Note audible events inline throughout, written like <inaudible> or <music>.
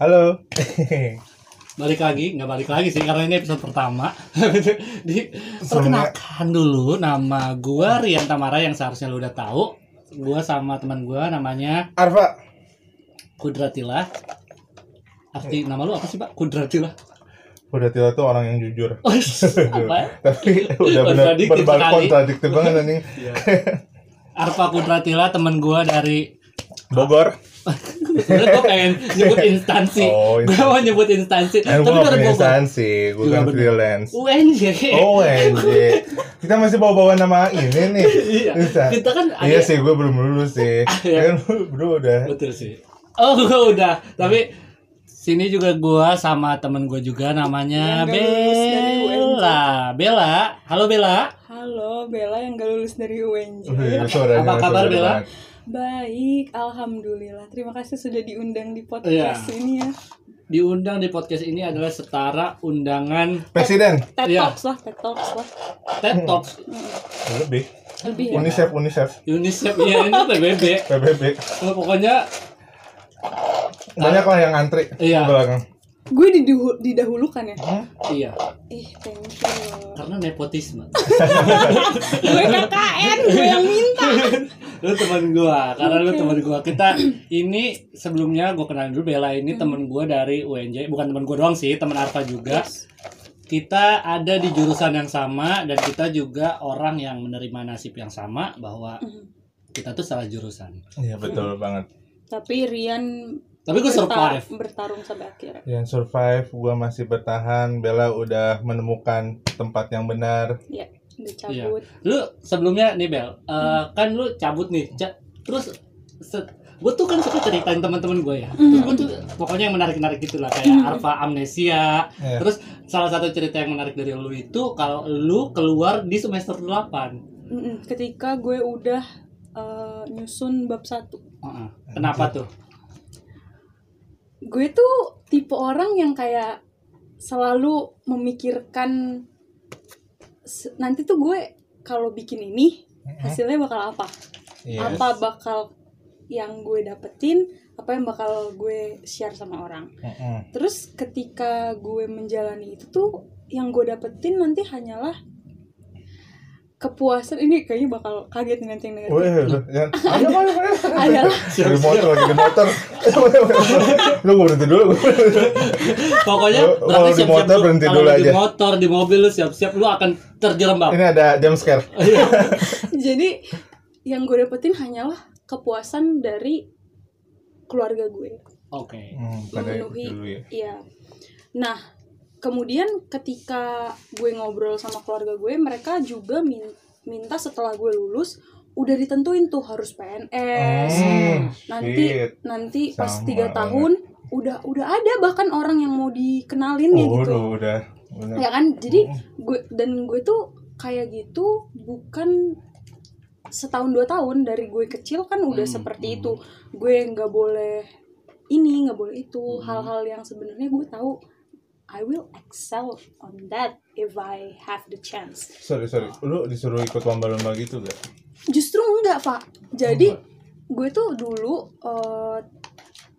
Halo. <laughs> balik lagi nggak balik lagi sih karena ini episode pertama <laughs> di perkenalkan dulu nama gua Rian Tamara yang seharusnya lu udah tahu gua sama teman gua namanya Arfa. Kudratila arti nama lu apa sih pak Kudratila Udah Tila tuh orang yang jujur. oh, <laughs> apa ya? Tapi udah benar berbalik kontradiktif banget anjing. Arfa Kudratila teman gua dari Bogor. Sebenarnya gua pengen nyebut <laughs> instansi Oh, gua mau nyebut instansi tapi gue Bogor instansi, gue Iya, kan bener. freelance. UNJ Oh, NJ. Kita masih bawa-bawa nama ini nih. iya kita kan Iya sih, gue belum lulus sih. <laughs> Iya. Kan bro udah. Betul sih. Oh, gua udah. Tapi sini juga gua sama temen gua juga namanya Bella. Bella, halo Bella. Halo, Bella yang gak lulus dari UNJ. Apa kabar, Bella? banget. Baik, alhamdulillah. Terima kasih sudah diundang di podcast Iya. ini ya. Diundang di podcast ini adalah setara undangan Presiden. TED Iya. Talks lah, TED Talks lah. TED Talks Lebih. Lebih ya. Unicef, Unicef. UNICEF ya ini PBB. PBB. Oh, pokoknya Banyak lah yang antri Iya. di belakang. Gue diduhu- didahulukan ya. iya, Ih, thank you. karena nepotisme. <laughs> gue KKN, gue yang minta. <laughs> lu teman gua, karena lu Oke. teman gua. Kita ini sebelumnya gua kenalin dulu Bella ini teman gua dari UNJ, bukan teman gua doang sih, teman Arfa juga. kita ada di jurusan yang sama dan kita juga orang yang menerima nasib yang sama bahwa Mhm. kita tuh salah jurusan. Iya betul banget. Tapi Rian Tapi gue survive. bertarung sampai akhir. Yang survive, gua masih bertahan. Bella udah menemukan tempat yang benar. Udah Iya. cabut. Lu sebelumnya nih Bel, eh, kan lu cabut nih, Ca- terus gue tuh kan suka ceritain teman-teman gue ya. Terus gue tuh pokoknya yang menarik-menarik gitu lah kayak Arfa Amnesia. Iya. Terus salah satu cerita yang menarik dari lu itu kalau lu keluar di semester 8. Mm-mm. Ketika gue udah eh, nyusun bab satu. Heeh. Kenapa tuh? Gue tuh tipe orang yang kayak selalu memikirkan nanti tuh gue kalau bikin ini hasilnya bakal apa Iya. apa bakal yang gue dapetin apa yang bakal gue share sama orang Mm-mm. terus ketika gue menjalani itu tuh yang gue dapetin nanti hanyalah kepuasan ini kayaknya bakal kaget nih nanti yang denger Wih, udah, jangan. Ayo, ayo, ayo. adalah Di motor lagi di motor. Lu gua berhenti dulu. Pokoknya kalau berarti di siap-siap motor lu- berhenti dulu di aja. motor, di mobil lu siap-siap lu akan terjerembab. Ini ada jam scare. <laughs> jadi yang gue dapetin hanyalah kepuasan dari keluarga gue Oke. Hmm, pada memenuhi dulu ya. iya nah kemudian ketika gue ngobrol sama keluarga gue mereka juga min- minta setelah gue lulus udah ditentuin tuh harus PNS Hmm, nanti shit. nanti pas tiga tahun udah udah ada bahkan orang yang mau dikenalin ya Oh, gitu udah, udah. Ya kan? Jadi gue dan gue tuh kayak gitu bukan setahun dua tahun dari gue kecil kan udah Hmm, seperti itu. Gue nggak boleh ini nggak boleh itu. Hmm. hal-hal yang sebenarnya gue tahu I will excel on that if I have the chance Sorry, sorry. Lu disuruh ikut lomba-lomba gitu gak? justru enggak pak jadi Enggak. gue tuh dulu eh,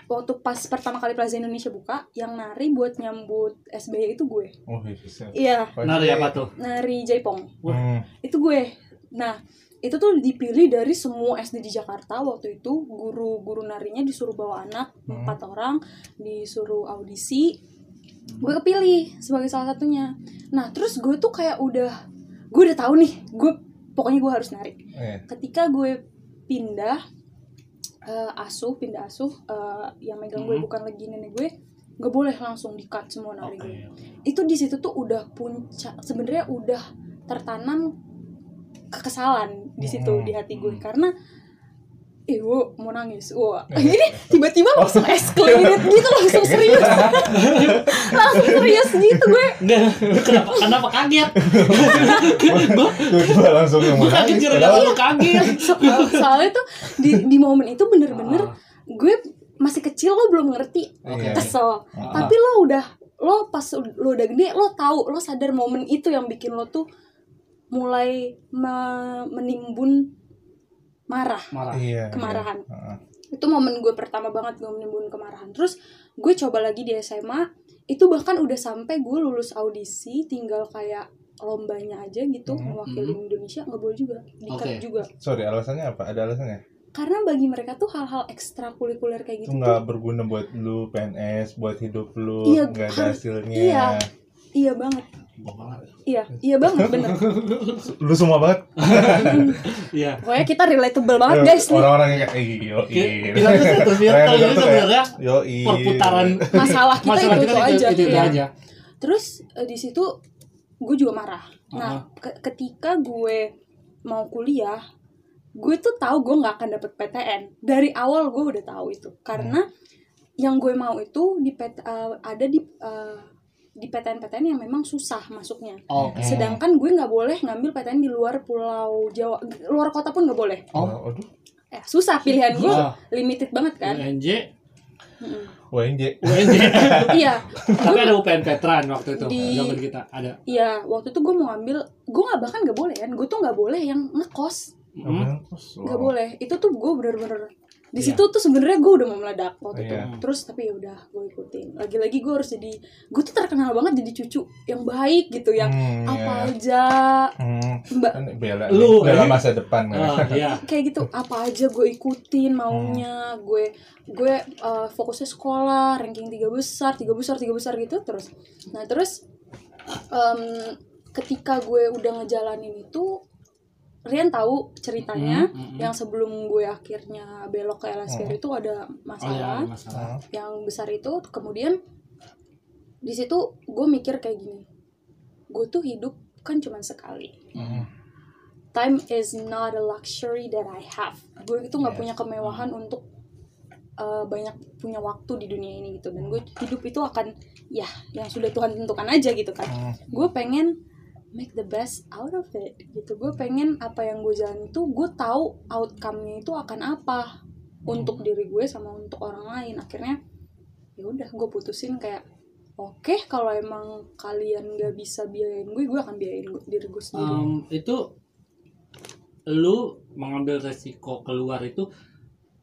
waktu pas pertama kali Plaza Indonesia buka yang nari buat nyambut SBY itu gue Oh, bisa. iya Nari apa tuh? nari Jaipong Hmm. itu gue nah itu tuh dipilih dari semua SD di Jakarta waktu itu guru-guru narinya disuruh bawa anak Hmm. empat orang disuruh audisi gue kepilih sebagai salah satunya nah terus gue tuh kayak udah gue udah tahu nih gue pokoknya gue harus nari Eh, ketika gue pindah eh, asuh pindah asuh eh, yang megang gue Hmm. bukan lagi nenek gue nggak boleh langsung di cut semua nari Oke. gue itu di situ tuh udah puncak sebenarnya udah tertanam kekesalan di situ Hmm. di hati gue karena gue mau nangis wah <laughs> ini tiba-tiba Oh. langsung escalated gitu <laughs> langsung serius <laughs> langsung serius gitu gue Enggak, kenapa kenapa kaget? Tiba-tiba langsung yang kaget gara-gara padahal- lu kaget. So- soalnya tuh di di momen itu bener-bener Ah. gue masih kecil lo belum ngerti Iya. kesel Ah. tapi lo udah lo pas lo udah gede lo tahu lo sadar momen itu yang bikin lo tuh mulai me- menimbun marah Marah. Iya. Kemarahan. iya. Heeh. itu momen gue pertama banget gue menimbun kemarahan terus gue coba lagi di SMA itu bahkan udah sampai gue lulus audisi tinggal kayak lombanya aja gitu Mhm. mewakili Indonesia nggak boleh juga dikat juga Sorry, alasannya apa? Ada alasannya? karena bagi mereka tuh hal-hal ekstrakurikuler kayak Itu gitu nggak berguna buat lu PNS, buat hidup lu, Iya, nggak ada hasilnya. iya. iya banget iya iya banget bener <laughs> Lu semua banget. <laughs> Iya. pokoknya kita relatable banget Eh, guys nih Orang-orang yang kayak, "Ih, yo, Kita ih." kita tuh satu circle jadi ya. sebenarnya Yo, perputaran masalah kita masalah itu, kita itu aja itu, itu iya. aja. terus eh, di situ gue juga marah nah Ah. ke- ketika gue mau kuliah gue tuh tahu gue nggak akan dapet PTN dari awal gue udah tahu itu karena yang gue mau itu di PT, eh, ada di eh, di PTN-PTN yang memang susah masuknya Oke. sedangkan gue nggak boleh ngambil PTN di luar pulau Jawa luar kota pun nggak boleh Oh. Aduh, eh susah pilihan gue Ah. limited banget kan UNJ, Mm-mm. WNJ. UNJ. <laughs> iya Tapi ada UPN veteran waktu itu. Di- Zaman kita ada. iya waktu itu gue mau ngambil gue nggak bahkan nggak boleh kan gue tuh nggak boleh yang ngekos Hmm. nggak boleh itu tuh gue bener-bener di Iya. situ tuh sebenarnya gue udah mau meledak waktu itu Iya. terus tapi ya udah gue ikutin lagi-lagi gue harus jadi gue tuh terkenal banget jadi cucu yang baik gitu yang Hmm, apa iya. aja Hmm, mbak kan bela, Lu, bela masa depan. kan. Ah, iya. <laughs> kayak gitu apa aja gue ikutin maunya gue gue uh, fokusnya sekolah ranking tiga besar tiga besar tiga besar gitu terus nah terus em, ketika gue udah ngejalanin itu Rian tahu ceritanya Hmm, hmm, hmm. yang sebelum gue akhirnya belok ke LSPR itu Oh ada iya, masalah ada masalah. Hmm. yang besar itu kemudian di situ gue mikir kayak gini gue tuh hidup kan cuma sekali Hmm. time is not a luxury that I have gue itu nggak Yes. punya kemewahan untuk uh, banyak punya waktu di dunia ini gitu dan gue hidup itu akan ya yang sudah Tuhan tentukan aja gitu kan Hmm. gue pengen make the best out of it gitu. Gue pengen apa yang gue jalan itu gue tahu outcome-nya itu akan apa untuk diri gue sama untuk orang lain. Akhirnya ya udah gue putusin kayak oke kalau emang kalian gak bisa biayain gue gue akan biayain gue- diri gue sendiri. Em, itu lu mengambil resiko keluar itu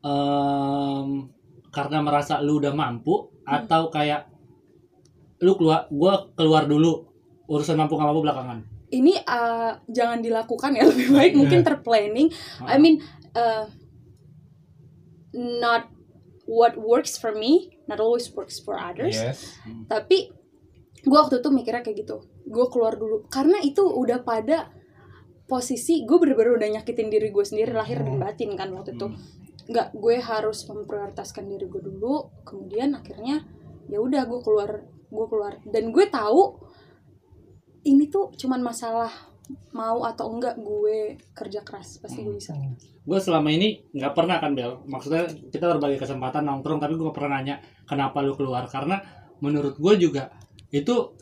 em, karena merasa lu udah mampu Hmm. atau kayak lu keluar gua keluar dulu urusan mampu nggak mampu belakangan. Ini uh, jangan dilakukan ya <laughs> lebih baik mungkin terplanning. I mean uh, not what works for me not always works for others. Yes. tapi gue waktu itu mikirnya kayak gitu. Gue keluar dulu. Karena itu udah pada posisi gue bener-bener udah nyakitin diri gue sendiri lahir dan batin kan waktu itu. Nggak gue harus memprioritaskan diri gue dulu kemudian akhirnya ya udah gue keluar gue keluar. Dan gue tahu ini tuh cuman masalah mau atau enggak gue kerja keras pasti gue bisa. Gue selama ini nggak pernah kan Bel. Maksudnya kita berbagi kesempatan nongkrong tapi gue pernah nanya kenapa lu keluar? Karena menurut gue juga itu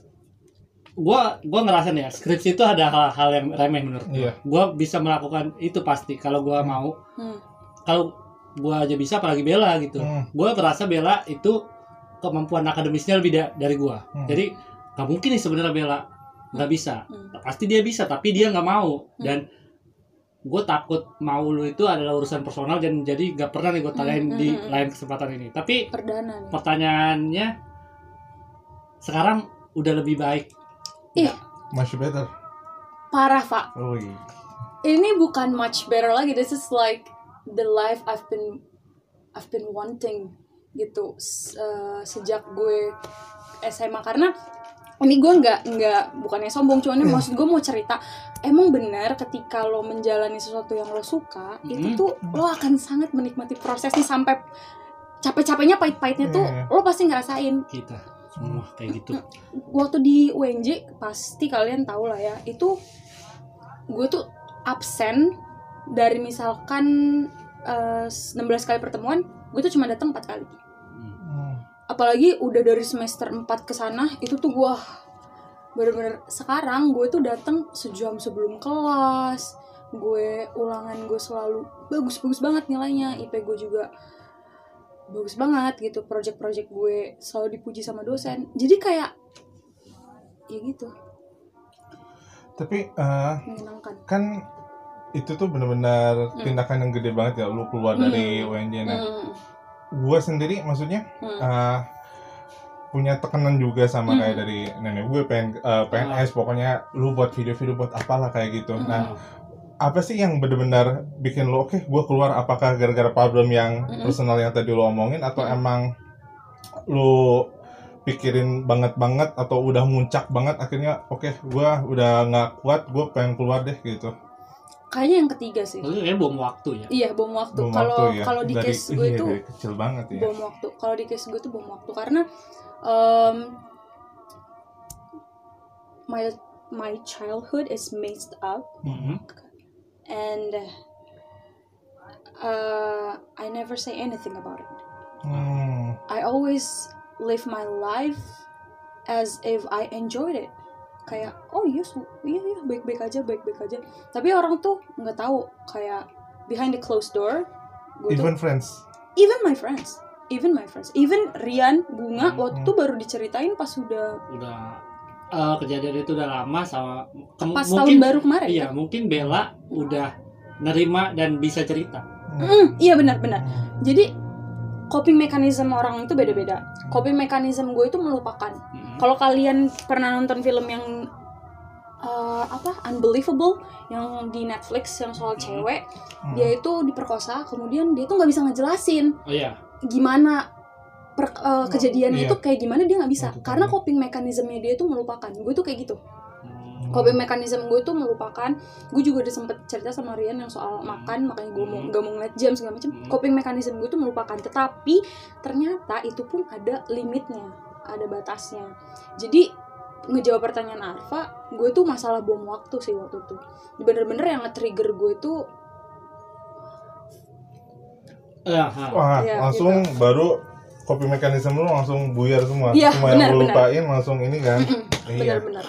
gue gue ngerasain ya skripsi itu ada hal-hal yang remeh menurut gue Iya. gue bisa melakukan itu pasti kalau gue mau. Hmm. kalau gue aja bisa apalagi Bella gitu. Hmm. gue merasa Bella itu kemampuan akademisnya lebih da- dari gue Hmm. jadi nggak mungkin nih sebenarnya Bella nggak bisa. Hmm. pasti dia bisa tapi dia nggak mau. Dan gue takut mau lu itu adalah urusan personal dan jadi nggak pernah nih gue tanyain Hmm, di hmm, hmm. lain kesempatan ini. Tapi perdana nih. pertanyaannya sekarang udah lebih baik ih. Masih better. parah pak. Oh iya. ini bukan much better lagi. This is like the life I've been I've been wanting gitu S- eh, sejak gue SMA karena ini gue nggak nggak bukannya sombong cuman ini maksud gue mau cerita emang benar ketika lo menjalani sesuatu yang lo suka itu Mhm. tuh lo akan sangat menikmati prosesnya sampai capek-capeknya pahit-pahitnya tuh Iya. lo pasti ngerasain kita semua kayak gitu waktu di UNJ pasti kalian tahu lah ya itu gue tuh absen dari misalkan eh, 16 kali pertemuan gue tuh cuma datang 4 kali Hmm. Apalagi udah dari semester 4 ke sana itu tuh gue bener-bener sekarang gue tuh datang sejam sebelum kelas. Gue ulangan gue selalu bagus-bagus banget nilainya. IP gue juga bagus banget gitu project-project gue selalu dipuji sama dosen. Jadi kayak ya gitu. Tapi eh, menyenangkan. kan itu tuh benar-benar Hmm. tindakan yang gede banget ya lu keluar dari Hmm. UNJ nah Hmm, gua sendiri maksudnya hmm, eh, punya tekanan juga sama Hmm. kayak dari nenek gue pengen eh, PNS pokoknya lu buat video-video buat apalah kayak gitu Hmm. nah apa sih yang benar-benar bikin lo oke gue keluar apakah gara-gara problem yang Mm-mm. personal yang tadi lo omongin atau Mm. emang lo pikirin banget banget atau udah muncak banget akhirnya oke gue udah nggak kuat gue pengen keluar deh gitu kayaknya yang ketiga sih Itu kayak bom waktu ya. iya bom waktu Bom kalau waktu ya. kalau di Dari- case gue iya, tuh dari kecil banget ya bom waktu kalau di case gue tuh bom waktu karena um, my my childhood is messed up Mhm. and uh, I never say anything about it. Hmm. I always live my life as if I enjoyed it. Kayak oh iya su- iya iya baik-baik aja baik-baik aja. Tapi orang tuh nggak tahu kayak behind the closed door. Gue tuh even friends even my friends, even my friends, even Rian Bunga Hmm. waktu itu baru diceritain pas sudah Udah eh, kejadian itu udah lama sama kem- pas mungkin tahun baru kemarin. iya kan? mungkin Bella udah nerima dan bisa cerita. Mm, iya benar-benar. Jadi coping mechanism orang itu beda-beda. Coping mechanism gue itu melupakan. Mhm. Kalau kalian pernah nonton film yang uh, apa Unbelievable yang di Netflix yang soal Hmm. cewek, Hmm. dia itu diperkosa, kemudian dia tuh nggak bisa ngejelasin Oh iya. gimana per, uh, kejadiannya iya. itu kayak gimana dia nggak bisa Itu karena coping mechanismnya dia itu melupakan. Gue tuh kayak gitu. Hmm. coping mechanism gue tuh melupakan gue juga udah sempet cerita sama Rian yang soal makan makanya gue mau Hmm. gak mau ngeliat jam segala macam Hmm. coping mechanism gue tuh melupakan tetapi ternyata itu pun ada limitnya ada batasnya jadi ngejawab pertanyaan Arfa gue tuh masalah bom waktu sih waktu itu bener-bener yang nge-trigger gue tuh ha. Wah, Iya, langsung baru coping mechanism lu langsung buyar semua. Iya, semua benar, yang lu lupain langsung ini kan. iya. bener-bener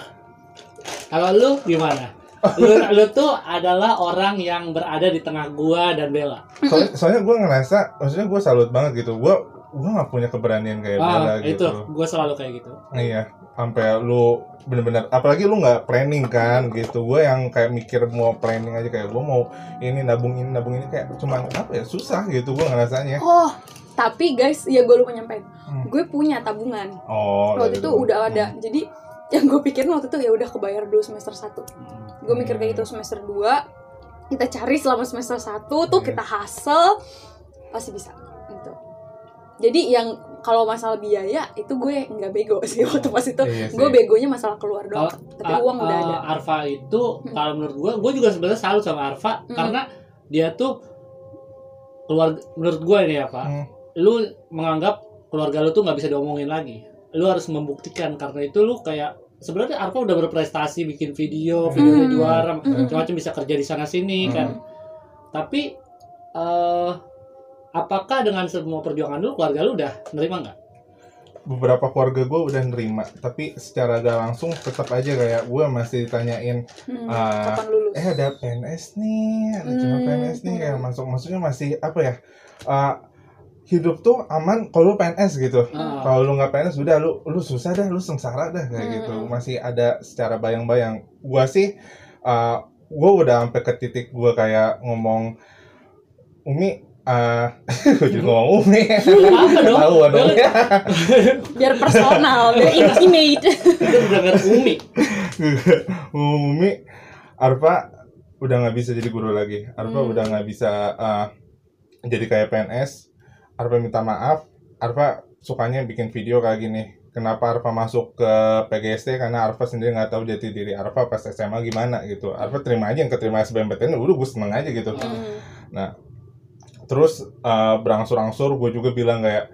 Kalau lu gimana? <laughs> Lu, lu tuh adalah orang yang berada di tengah gua dan Bella. Soalnya, soalnya gue ngerasa, maksudnya gue salut banget gitu. Gue gue nggak punya keberanian kayak Bella Ah, itu gitu. gua selalu kayak gitu. Iya, sampai lu bener-bener, apalagi lu nggak planning kan gitu. Gue yang kayak mikir mau planning aja kayak gue mau ini nabung ini nabung ini kayak cuman apa ya susah gitu gue ngerasanya. oh tapi guys ya gue lupa nyampein Hmm. gue punya tabungan Oh. waktu dari itu dulu. udah ada jadi <laughs> yang gue pikirin waktu itu ya udah kebayar dulu semester 1 Hmm. gue mikir kayak gitu semester 2 kita cari selama semester 1 tuh Iya. kita hustle pasti bisa gitu jadi yang kalau masalah biaya itu gue nggak bego <laughs> sih waktu pas itu Iya gue begonya masalah keluar doang Kalau- tapi uang udah eh, ada Arfa itu Hmm. kalau menurut gua, gua juga sebenarnya salut sama Arfa Hmm. karena dia tuh keluar menurut gua ini ya Pak. Hmm. Lu menganggap keluarga lu tuh nggak bisa diomongin lagi. Lu harus membuktikan karena itu lu kayak sebenarnya Arfa udah berprestasi bikin video, videonya Hmm. juara, Hmm. macam-macam bisa kerja di sana sini Hmm. kan. Tapi eh apakah dengan semua perjuangan lu keluarga lu udah nerima nggak? beberapa keluarga gue udah nerima tapi secara gak langsung tetap aja kayak gue masih ditanyain Hmm, lulus eh ada PNS nih ada cuma Hmm, PNS nih kayak hmm. masuk maksudnya masih apa ya ah, hidup tuh aman kalau lu PNS gitu Ah. kalau lu nggak PNS udah lu lu susah dah lu sengsara dah kayak Hmm. gitu masih ada secara bayang-bayang gua sih uh, gua udah sampai ke titik gua kayak ngomong Umi <laughs> gue juga ngomong Umi <laughs> Apa dong? tahu dong biar personal biar intimate Itu dengar Umi. ngomong <laughs> Umi Arfa udah nggak bisa jadi guru lagi Arfa Hmm. udah nggak bisa uh, jadi kayak PNS Arfa minta maaf. Arfa sukanya bikin video kayak gini. Kenapa Arfa masuk ke PGST karena Arfa sendiri nggak tahu jati diri Arfa pas SMA gimana gitu. Arfa terima aja yang keterima SBMPTN udah gue seneng aja gitu. Hmm. terus uh, berangsur-angsur gue juga bilang kayak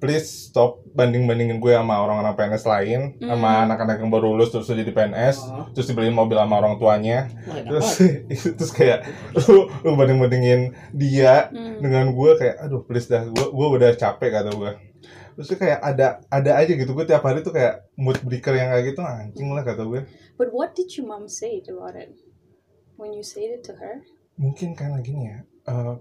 please stop banding-bandingin gue sama orang-orang PNS lain sama Hmm. anak-anak yang baru lulus terus jadi PNS Oh. terus dibeliin mobil sama orang tuanya enak terus <laughs> terus kayak lu, lu banding bandingin dia Hmm. dengan gue kayak aduh please dah gue gue udah capek kata gue terus kayak ada ada aja gitu gue tiap hari tuh kayak mood breaker yang kayak gitu anjing lah kata gue but what did your mom say about it when you said it to her mungkin karena gini ya eh,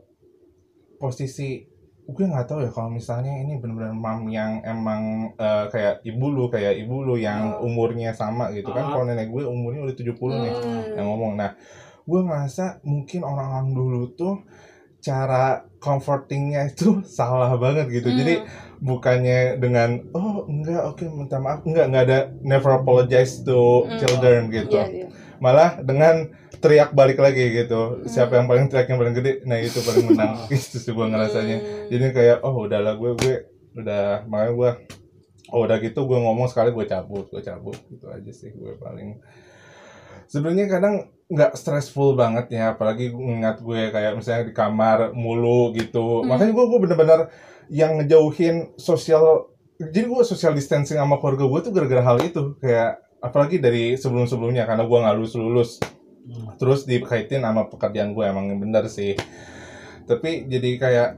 posisi gue nggak tahu ya kalau misalnya ini benar-benar mam yang emang eh, kayak ibu lu kayak ibu lu yang Oh. umurnya sama gitu kan Ah. kalau nenek gue umurnya udah 70 nih Hmm. yang ngomong nah gue ngerasa mungkin orang-orang dulu tuh cara comfortingnya itu <laughs> salah banget gitu. Jadi Hmm. bukannya dengan oh enggak oke minta maaf enggak enggak ada never apologize to Hmm. children gitu. Iya, iya. Malah dengan teriak balik lagi gitu. Siapa Hmm. yang paling teriak yang paling gede, nah itu paling menang. <laughs> gitu sih gue ngerasanya. Hmm. Jadi kayak oh udahlah gue gue udah makanya gue oh udah gitu gue ngomong sekali gue cabut gue cabut gitu aja sih gue paling sebenarnya kadang nggak stressful banget ya apalagi ingat gue kayak misalnya di kamar mulu gitu Hmm. makanya gue gue bener-bener yang ngejauhin sosial jadi gue social distancing sama keluarga gue tuh gara-gara hal itu kayak apalagi dari sebelum-sebelumnya karena gue nggak lulus lulus terus dikaitin sama pekerjaan gue emang bener sih tapi jadi kayak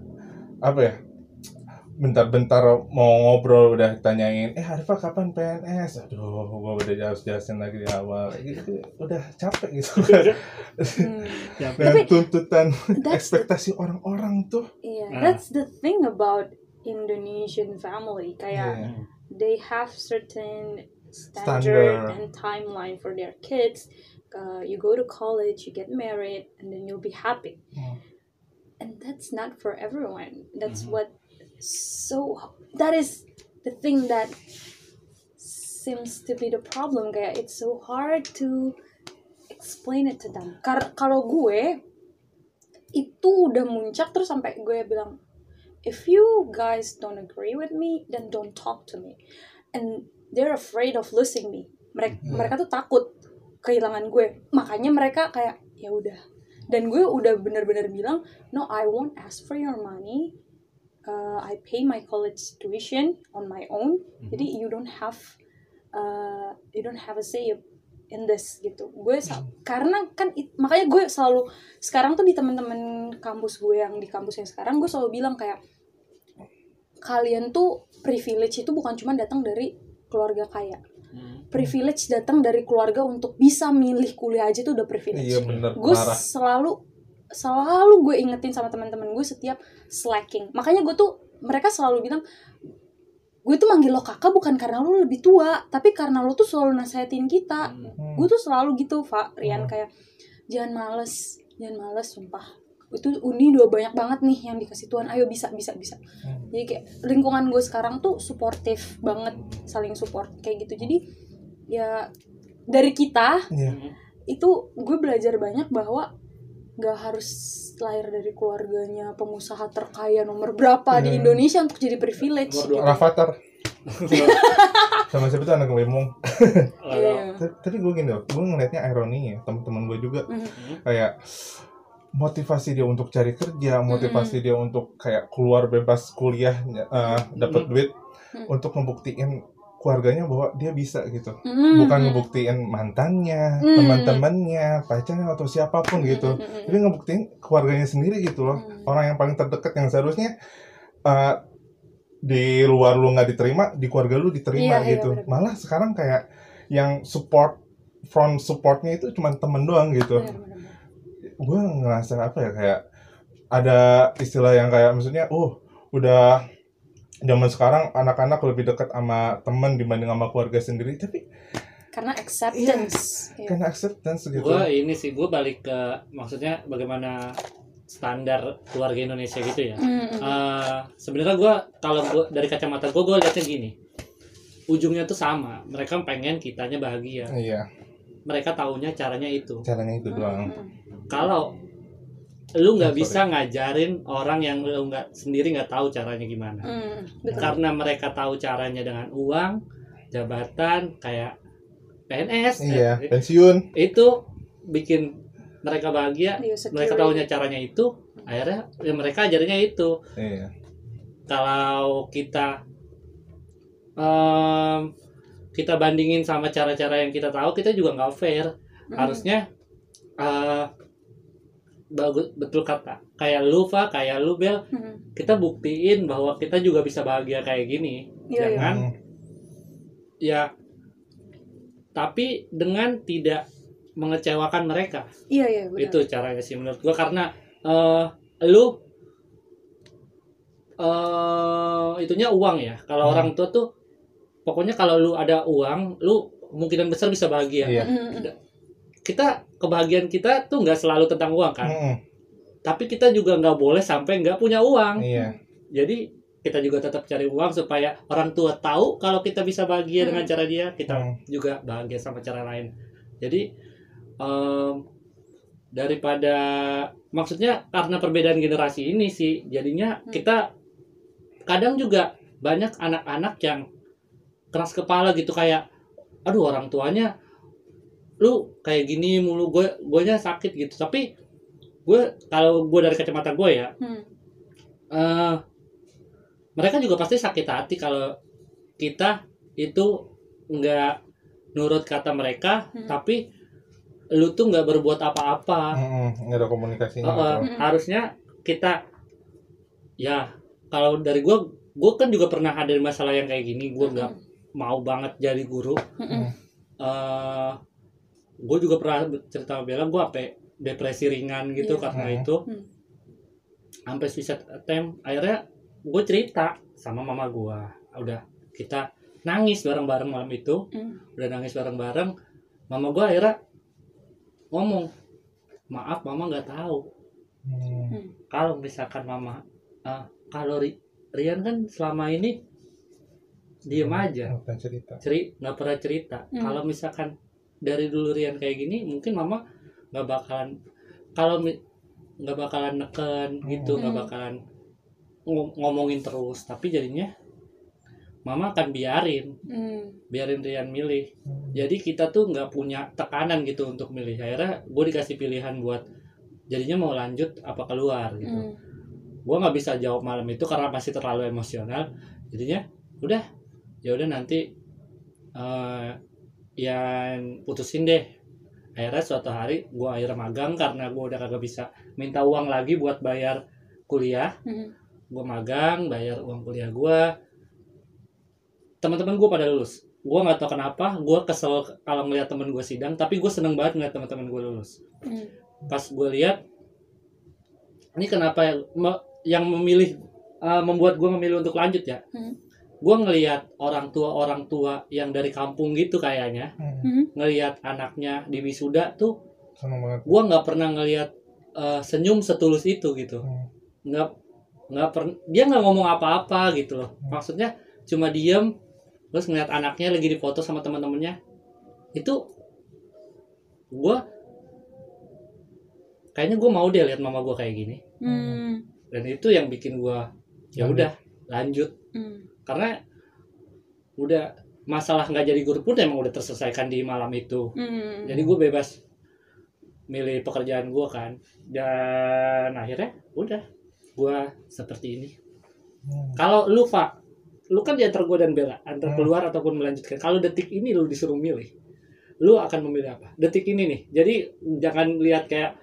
apa ya bentar-bentar mau ngobrol udah tanyain eh Arfa kapan PNS aduh gue udah jelas jelasin lagi di awal gitu udah capek gitu <laughs> Hmm. Ya, dan Tapi- tuntutan ekspektasi orang-orang tuh yeah, Ah. that's the thing about Indonesian family. Kayak Iya. they have certain Standard. standard and timeline for their kids. Uh, you go to college, you get married, and then you'll be happy. And that's not for everyone. That's Mhm. what so that is the thing that seems to be the problem. Kayak it's so hard to explain it to them. Kar- kalau gue itu udah muncak terus sampai gue bilang if you guys don't agree with me then don't talk to me and they're afraid of losing me. Mereka Hmm. mereka tuh takut kehilangan gue. Makanya mereka kayak ya udah. Dan gue udah bener-bener bilang no I won't ask for your money. Uh, I pay my college tuition on my own. Jadi you don't have uh, you don't have a say in this gitu. Gue sa- karena kan it- makanya gue selalu sekarang tuh di teman-teman kampus gue yang di kampus yang sekarang gue selalu bilang kayak kalian tuh privilege itu bukan cuma datang dari keluarga kaya. Hmm. privilege datang dari keluarga untuk bisa milih kuliah aja tuh udah privilege. Iya bener. Gue selalu selalu gue ingetin sama teman-teman gue setiap slacking. Makanya gue tuh mereka selalu bilang gue tuh manggil lo kakak bukan karena lo lebih tua tapi karena lo tuh selalu nasehatin kita. Hmm. gue tuh selalu gitu Pak Rian Hmm. kayak jangan males jangan males sumpah itu uni udah banyak banget nih yang dikasih Tuhan ayo bisa bisa bisa Hmm. jadi kayak lingkungan gue sekarang tuh suportif banget saling support kayak gitu jadi ya dari kita Iya. itu gue belajar banyak bahwa nggak harus lahir dari keluarganya pengusaha terkaya nomor berapa di Hmm. Indonesia untuk jadi privilege dua. gitu. Rafathar <laughs> sama siapa tuh anak Wemong Iya. T- tapi gue gini loh gue ngeliatnya ironinya teman-teman gue juga Mhm. kayak motivasi dia untuk cari kerja, motivasi dia untuk kayak keluar bebas kuliah, eh, dapat duit Hmm. untuk ngebuktiin keluarganya bahwa dia bisa gitu. Mhm. Bukan ngebuktiin mantannya, Hmm. teman-temannya, pacarnya atau siapa pun gitu. Mhm, Tapi ngebuktiin keluarganya sendiri gitu loh. Hmm. Orang yang paling terdekat yang seharusnya eh, di luar lu nggak diterima, di keluarga lu diterima Iya, iya, gitu. Malah sekarang kayak yang support front supportnya itu cuma temen doang gitu Benar-benar. Gue ngerasa apa ya kayak ada istilah yang kayak maksudnya oh udah zaman sekarang anak-anak lebih dekat sama teman dibanding sama keluarga sendiri. Tapi karena acceptance. Iya. karena acceptance gitu. Gue ini sih gue balik ke maksudnya bagaimana standar keluarga Indonesia gitu ya. Mhm. Eh, sebenarnya gue kalau gua dari kacamata gue gue lihatnya gini. Ujungnya tuh sama mereka pengen kitanya bahagia. Iya. Mereka taunya caranya itu. Caranya itu doang. Mhm. Kalau lu nggak Sorry. bisa ngajarin orang yang lu nggak sendiri nggak tahu caranya gimana Mhm. Betul. karena mereka tahu caranya dengan uang jabatan kayak PNS iya eh, pensiun itu bikin mereka bahagia mereka tahunya caranya itu akhirnya ya mereka ajarinnya itu iya kalau kita em, kita bandingin sama cara-cara yang kita tahu kita juga nggak fair Mhm. harusnya eh bagus betul kata kayak lu Fa, kayak lu Bel Mhm. kita buktiin bahwa kita juga bisa bahagia kayak gini Iya, iya. jangan Hmm. ya tapi dengan tidak mengecewakan mereka iya iya benar. itu caranya sih menurut gua karena eh lu eh itunya uang ya kalau Hmm. orang tua tuh pokoknya kalau lu ada uang lu kemungkinan besar bisa bahagia Iya. Mhm. kita kebahagiaan kita tuh nggak selalu tentang uang kan Mm-mm. tapi kita juga nggak boleh sampai nggak punya uang Iya. jadi kita juga tetap cari uang supaya orang tua tahu kalau kita bisa bahagia dengan cara dia kita Hmm. juga bahagia sama cara lain jadi em, daripada maksudnya karena perbedaan generasi ini sih jadinya Hmm. kita kadang juga banyak anak-anak yang keras kepala gitu kayak aduh orang tuanya lu kayak gini mulu gue gue sakit gitu tapi gue kalau gue dari kacamata gue ya Hmm. eh mereka juga pasti sakit hati kalau kita itu nggak nurut kata mereka Hmm. tapi lu tuh nggak berbuat apa-apa Mm-mm, nggak ada komunikasinya. Uh, uh, harusnya kita ya kalau dari gue gue kan juga pernah ada masalah yang kayak gini gue nggak mau banget jadi guru Mm-mm. eh gue juga pernah cerita sama Bella gue apa depresi ringan gitu Iya. karena Hmm. itu Hmm. sampai suicide attempt akhirnya gue cerita sama mama gue udah kita nangis bareng-bareng malam itu Hmm. udah nangis bareng-bareng mama gue akhirnya ngomong maaf mama nggak tahu Hmm. kalau misalkan mama eh, kalau Ri- Rian kan selama ini diem aja Bukan cerita. ceri nggak pernah cerita Hmm. kalau misalkan dari dulu Rian kayak gini mungkin mama nggak bakalan kalau nggak bakalan neken gitu nggak Hmm. bakalan ngom- ngomongin terus tapi jadinya mama akan biarin Hmm. biarin Rian milih Hmm. jadi kita tuh nggak punya tekanan gitu untuk milih akhirnya gue dikasih pilihan buat jadinya mau lanjut apa keluar gitu Hmm. gue nggak bisa jawab malam itu karena masih terlalu emosional jadinya udah ya udah nanti eh yang putusin deh akhirnya suatu hari gue akhirnya magang karena gue udah kagak bisa minta uang lagi buat bayar kuliah Hmm. gue magang bayar uang kuliah gue teman-teman gue pada lulus gue nggak tahu kenapa gue kesel kalau ngeliat temen gue sidang tapi gue seneng banget ngeliat teman-teman gue lulus Hmm. pas gue lihat ini kenapa yang, me- yang memilih uh, membuat gue memilih untuk lanjut ya Hmm. Gue ngelihat orang tua orang tua yang dari kampung gitu kayaknya Hmm. Hmm. ngelihat anaknya di wisuda tuh gue nggak pernah ngelihat uh, senyum setulus itu gitu Hmm. nggak nggak pernah dia nggak ngomong apa-apa gitu loh maksudnya cuma diem terus ngeliat anaknya lagi difoto sama teman-temannya itu gue kayaknya gue mau deh lihat mama gue kayak gini Hmm. dan itu yang bikin gue ya Lanjut. udah lanjut Hmm. Karena udah masalah nggak jadi guru pun emang udah terselesaikan di malam itu Hmm. jadi gue bebas milih pekerjaan gue kan dan akhirnya udah gue seperti ini Hmm. kalau lu pak lu kan di antara gue dan Bella antara Hmm. keluar ataupun melanjutkan kalau detik ini lu disuruh milih lu akan memilih apa detik ini nih jadi jangan lihat kayak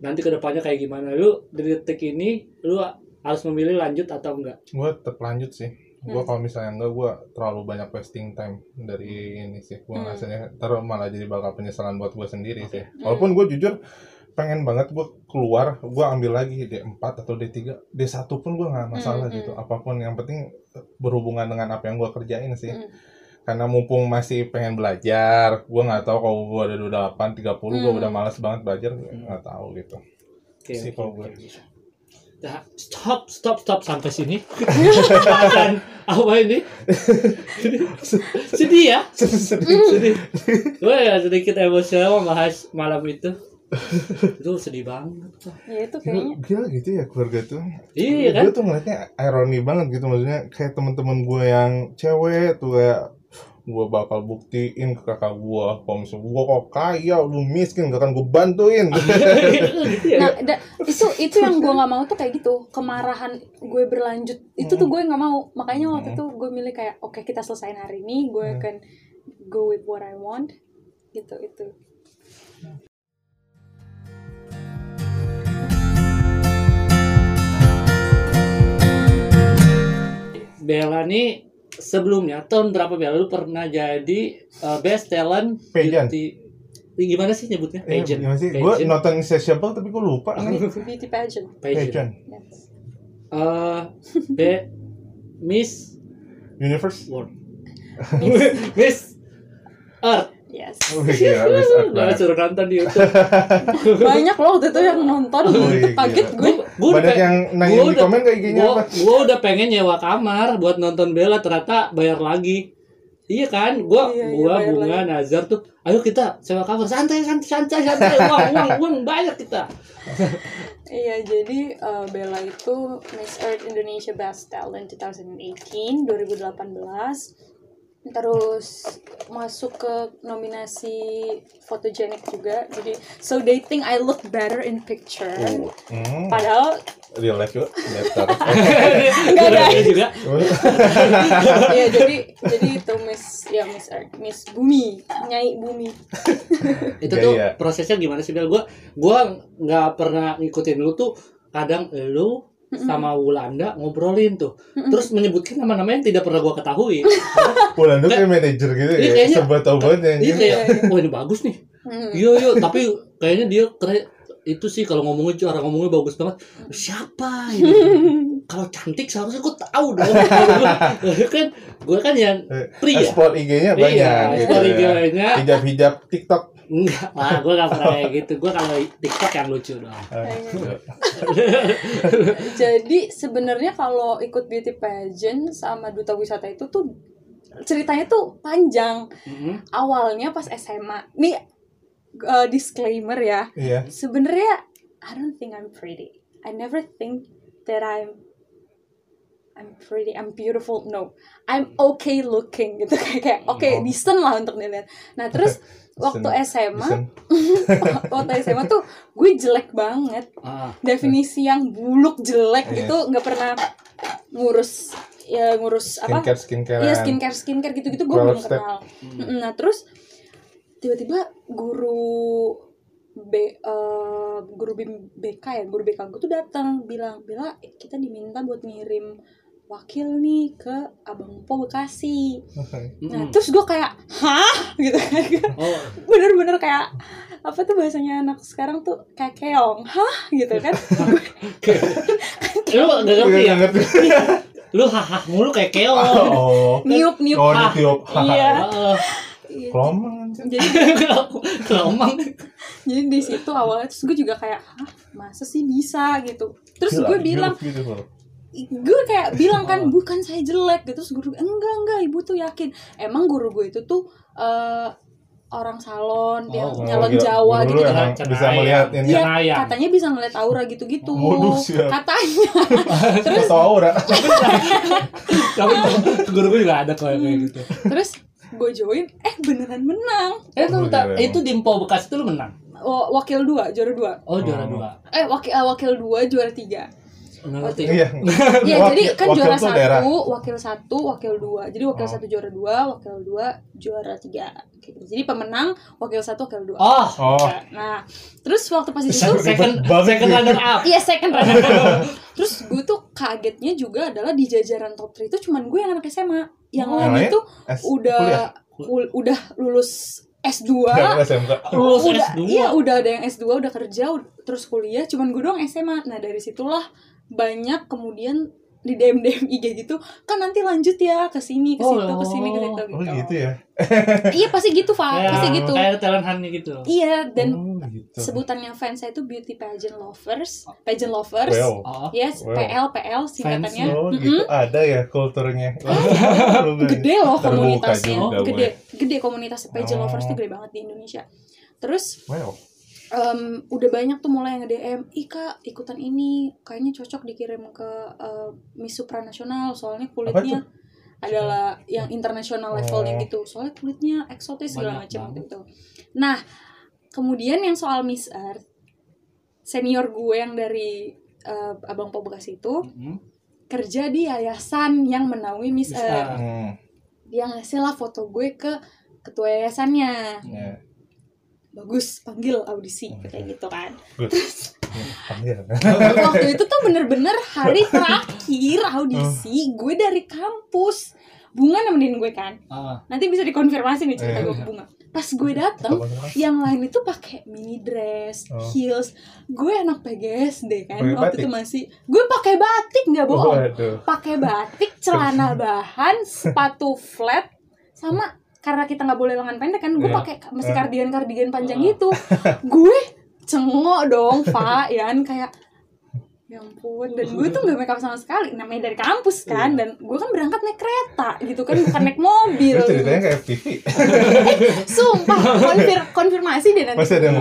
nanti ke depannya kayak gimana lu dari detik ini lu harus memilih lanjut atau enggak Gue tetap lanjut sih. Gue Hmm. kalau misalnya enggak, gue terlalu banyak wasting time dari ini sih. Gue Hmm. ngerasanya terus malah jadi bakal penyesalan buat gue sendiri sih. Hmm. Walaupun gue jujur pengen banget gue keluar, gue ambil lagi D4 atau D3, D1 pun gue nggak masalah Hmm, gitu. hmm. Apa pun yang penting berhubungan dengan apa yang gue kerjain sih. Hmm. Karena mumpung masih pengen belajar, gue nggak tahu kalau gue udah 28, 30, gue Hmm. udah malas banget belajar, nggak tahu gitu. Oke, Sih, kalau oke, gue. oke. Nah, stop, stop, stop sampai sini. Bahasan apa ini? sedih ya, sedih. Gue ya sedikit emosional membahas malam itu. Itu sedih banget. Ya itu kayaknya. gila gitu ya keluarga tuh. Iya kan? Gue tuh ngeliatnya ironi banget gitu maksudnya kayak teman-teman gue yang cewek tuh kayak gue bakal buktiin ke kakak gue kalau misalnya gue kok kaya lu miskin gak akan gue bantuin. <laughs> Gitu ya. Nah, da- itu itu yang gue nggak mau tuh kayak gitu. Kemarahan gue berlanjut. Itu tuh gue nggak mau. Makanya waktu Hmm. itu gue milih kayak oke kita selesain hari ini. Gue Hmm. akan go with what I want. Gitu itu. Bella nih sebelumnya tahun berapa Bella lu pernah jadi uh, best talent Pageant. beauty- gimana sih nyebutnya? Eh, Pageant. gimana sih? Gue nonton Insatiable tapi gue lupa nih. <laughs> beauty pageant Pageant. Pageant. yes. Eh, B Miss Universe. World. Miss <laughs> Earth. yes Wih, gila, Miss <laughs> suruh nonton di YouTube. banyak loh waktu itu yang nonton Oh, iya, kaget gue Gua udah Banyak yang nanya gua di udah- komen kayak gini gua, apa? gua udah pengen nyewa kamar buat nonton Bella ternyata bayar lagi. Iya kan, gua Iya, iya, gua bayar bunga Nazar tuh, ayo kita sewa kamar santai santai santai santai uang <laughs> uang uang banyak kita. Iya, jadi uh, Bella itu Miss Earth Indonesia Best Talent 2018, 2018. Terus masuk ke nominasi photogenic juga. Jadi so they think I look better in picture. Hmm, Padahal real life yuk. Lihat Nggak ada. Juga. ya jadi jadi itu Miss ya Miss Earth, Miss Bumi, Nyai Bumi. <laughs> Itu tuh Gaya. prosesnya gimana sih Bel? Gua gua nggak pernah ngikutin lu tuh kadang lu sama Wulanda ngobrolin tuh terus menyebutkan nama-nama yang tidak pernah gua ketahui <laughs> Bulan itu kayak manajer gitu Iya, ya. kayaknya- Sebab tau banget ya. Iya kayak, wah ini bagus nih. Iya iya, tapi kayaknya dia keren. Itu sih kalau ngomongnya cara ngomongnya bagus banget. Siapa ini? <laughs> kalau cantik seharusnya gue tahu dong. <laughs> kan gue kan yang Eh, pria. Ekspor IG-nya banyak. Iya, gitu ya. IG-nya. Hijab-hijab TikTok. Enggak lah, gue gak pernah kayak gitu. Gue kalau TikTok yang lucu doang. Eh, <laughs> Jadi sebenarnya kalau ikut beauty pageant sama duta wisata itu tuh ceritanya tuh panjang. Mhm. Awalnya pas SMA. Nih uh, disclaimer ya. Iya. Sebenarnya I don't think I'm pretty. I never think that I'm I'm pretty, I'm beautiful. No, I'm okay looking <laughs> gitu kayak kayak oke Oh. decent lah untuk dilihat. Nah terus <laughs> waktu SMA, <laughs> waktu SMA tuh gue jelek banget. Ah, Definisi yang buluk jelek Iya. gitu nggak pernah ngurus ya ngurus apa? Skincare, skincare. Iya skincare skincare gitu-gitu gue Twelve belum step. kenal. hmm. Nah terus tiba-tiba guru B eh, guru BK ya guru BK gue tuh datang bilang Bella kita diminta buat ngirim wakil nih ke Abang Po Bekasi. Nah Mhm. terus gue kayak hah <laughs> gitu kan Oh, bener-bener kayak apa tuh bahasanya anak sekarang tuh kayak keong hah gitu kan <laughs> <laughs> lu gak ngerti ya? Nggak ngerti. Lu haha mulu kayak keong. Oh. niup niup Oh, hah ditiup. iya Heeh. Iya. Kelomang jadi Kelomang. jadi di situ awalnya terus gue juga kayak hah masa sih bisa gitu terus gue bilang beautiful. Gue kayak bilang kan bukan saya jelek gitu terus guru enggak enggak ibu tuh yakin emang guru gue itu tuh eh, orang salon yang Oh, nyalon gila. Jawa Guru gitu gitu Cenayang. bisa melihat ini. Cenayang. katanya bisa ngeliat aura gitu-gitu. Waduh, siap. Katanya. <laughs> terus aura. <laughs> Tapi guru gue juga ada kok yang kayak gitu. terus gue join, eh beneran menang. Eh, itu, Oh, itu di Empo Bekas itu lu menang. Wa- wakil dua, juara dua. Oh, juara Oh. dua. Eh wakil eh, wakil dua, juara tiga. Ngerti. Iya. Iya, jadi kan wakil juara satu, daerah. wakil satu, wakil dua. Jadi wakil Oh. satu juara dua, wakil dua juara tiga. Gitu. Jadi pemenang wakil satu, wakil dua. Oh, Oh. Nah, terus waktu pas di situ, second second, second runner up. Iya second runner. <laughs> Terus gue tuh kagetnya juga adalah di jajaran top 3 itu cuman gue yang anak SMA. Yang Oh. lain itu S- udah kuliah? kul- udah lulus S2. Nggak, SMK. Lulus udah, S2. Iya, udah ada yang S2, udah kerja, ud- terus kuliah, cuman gue doang SMA. Nah, dari situlah banyak kemudian di DM DM IG gitu kan nanti lanjut ya ke sini ke situ ke sini ke situ Oh gitu. gitu ya. <laughs> Iya pasti gitu, Pak. Kayak- Pasti gitu. Kayak talent hunt gitu. Iya, dan oh, gitu. sebutannya fans saya itu beauty pageant lovers, pageant lovers. Well. Oh. Yes, Wow. PL PL singkatannya. Oh Mm-mm. gitu ada ya kulturnya. <laughs> Gede loh komunitasnya. Gede, gede komunitas pageant Oh. lovers tuh gede banget di Indonesia. Terus Wow. Em, udah banyak tuh mulai yang nge-DM, "Ih Kak, ikutan ini kayaknya cocok dikirim ke eh, Miss Supranasional soalnya kulitnya adalah yang internasional levelnya Oh. gitu. Soalnya kulitnya eksotis segala macam gitu. Nah, kemudian yang soal Miss Earth, senior gue yang dari eh, Abang Po Bekasi itu Mhm. kerja di yayasan yang menaungi Miss Miss Earth. Earth. Hmm. Dia ngasih lah foto gue ke ketua yayasannya. Ya. Bagus, panggil audisi kayak gitu kan. Panggil. Waktu itu tuh bener-bener hari terakhir audisi gue dari kampus. Bunga nemenin gue kan. Ah. Nanti bisa dikonfirmasi nih cerita Eh. gue ke Bunga. Pas gue dateng, yang lain itu pakai mini dress, Oh. heels. Gue anak PGSD kan. Pakai Waktu batik? itu masih gue pakai batik nggak bohong. Pakai batik, celana <laughs> bahan, sepatu flat, sama karena kita nggak boleh lengan pendek kan gue Iya. pakai mesti Iya. kardigan kardigan panjang Ah. gitu <laughs> gue cengok dong Pak ya kan kayak ya ampun dan gue tuh gak make up sama sekali namanya dari kampus kan Iya. dan gue kan berangkat naik kereta gitu kan bukan naik mobil Terus ceritanya kayak FTV. <laughs> sumpah konfir konfirmasi deh nanti Pasti ada yang.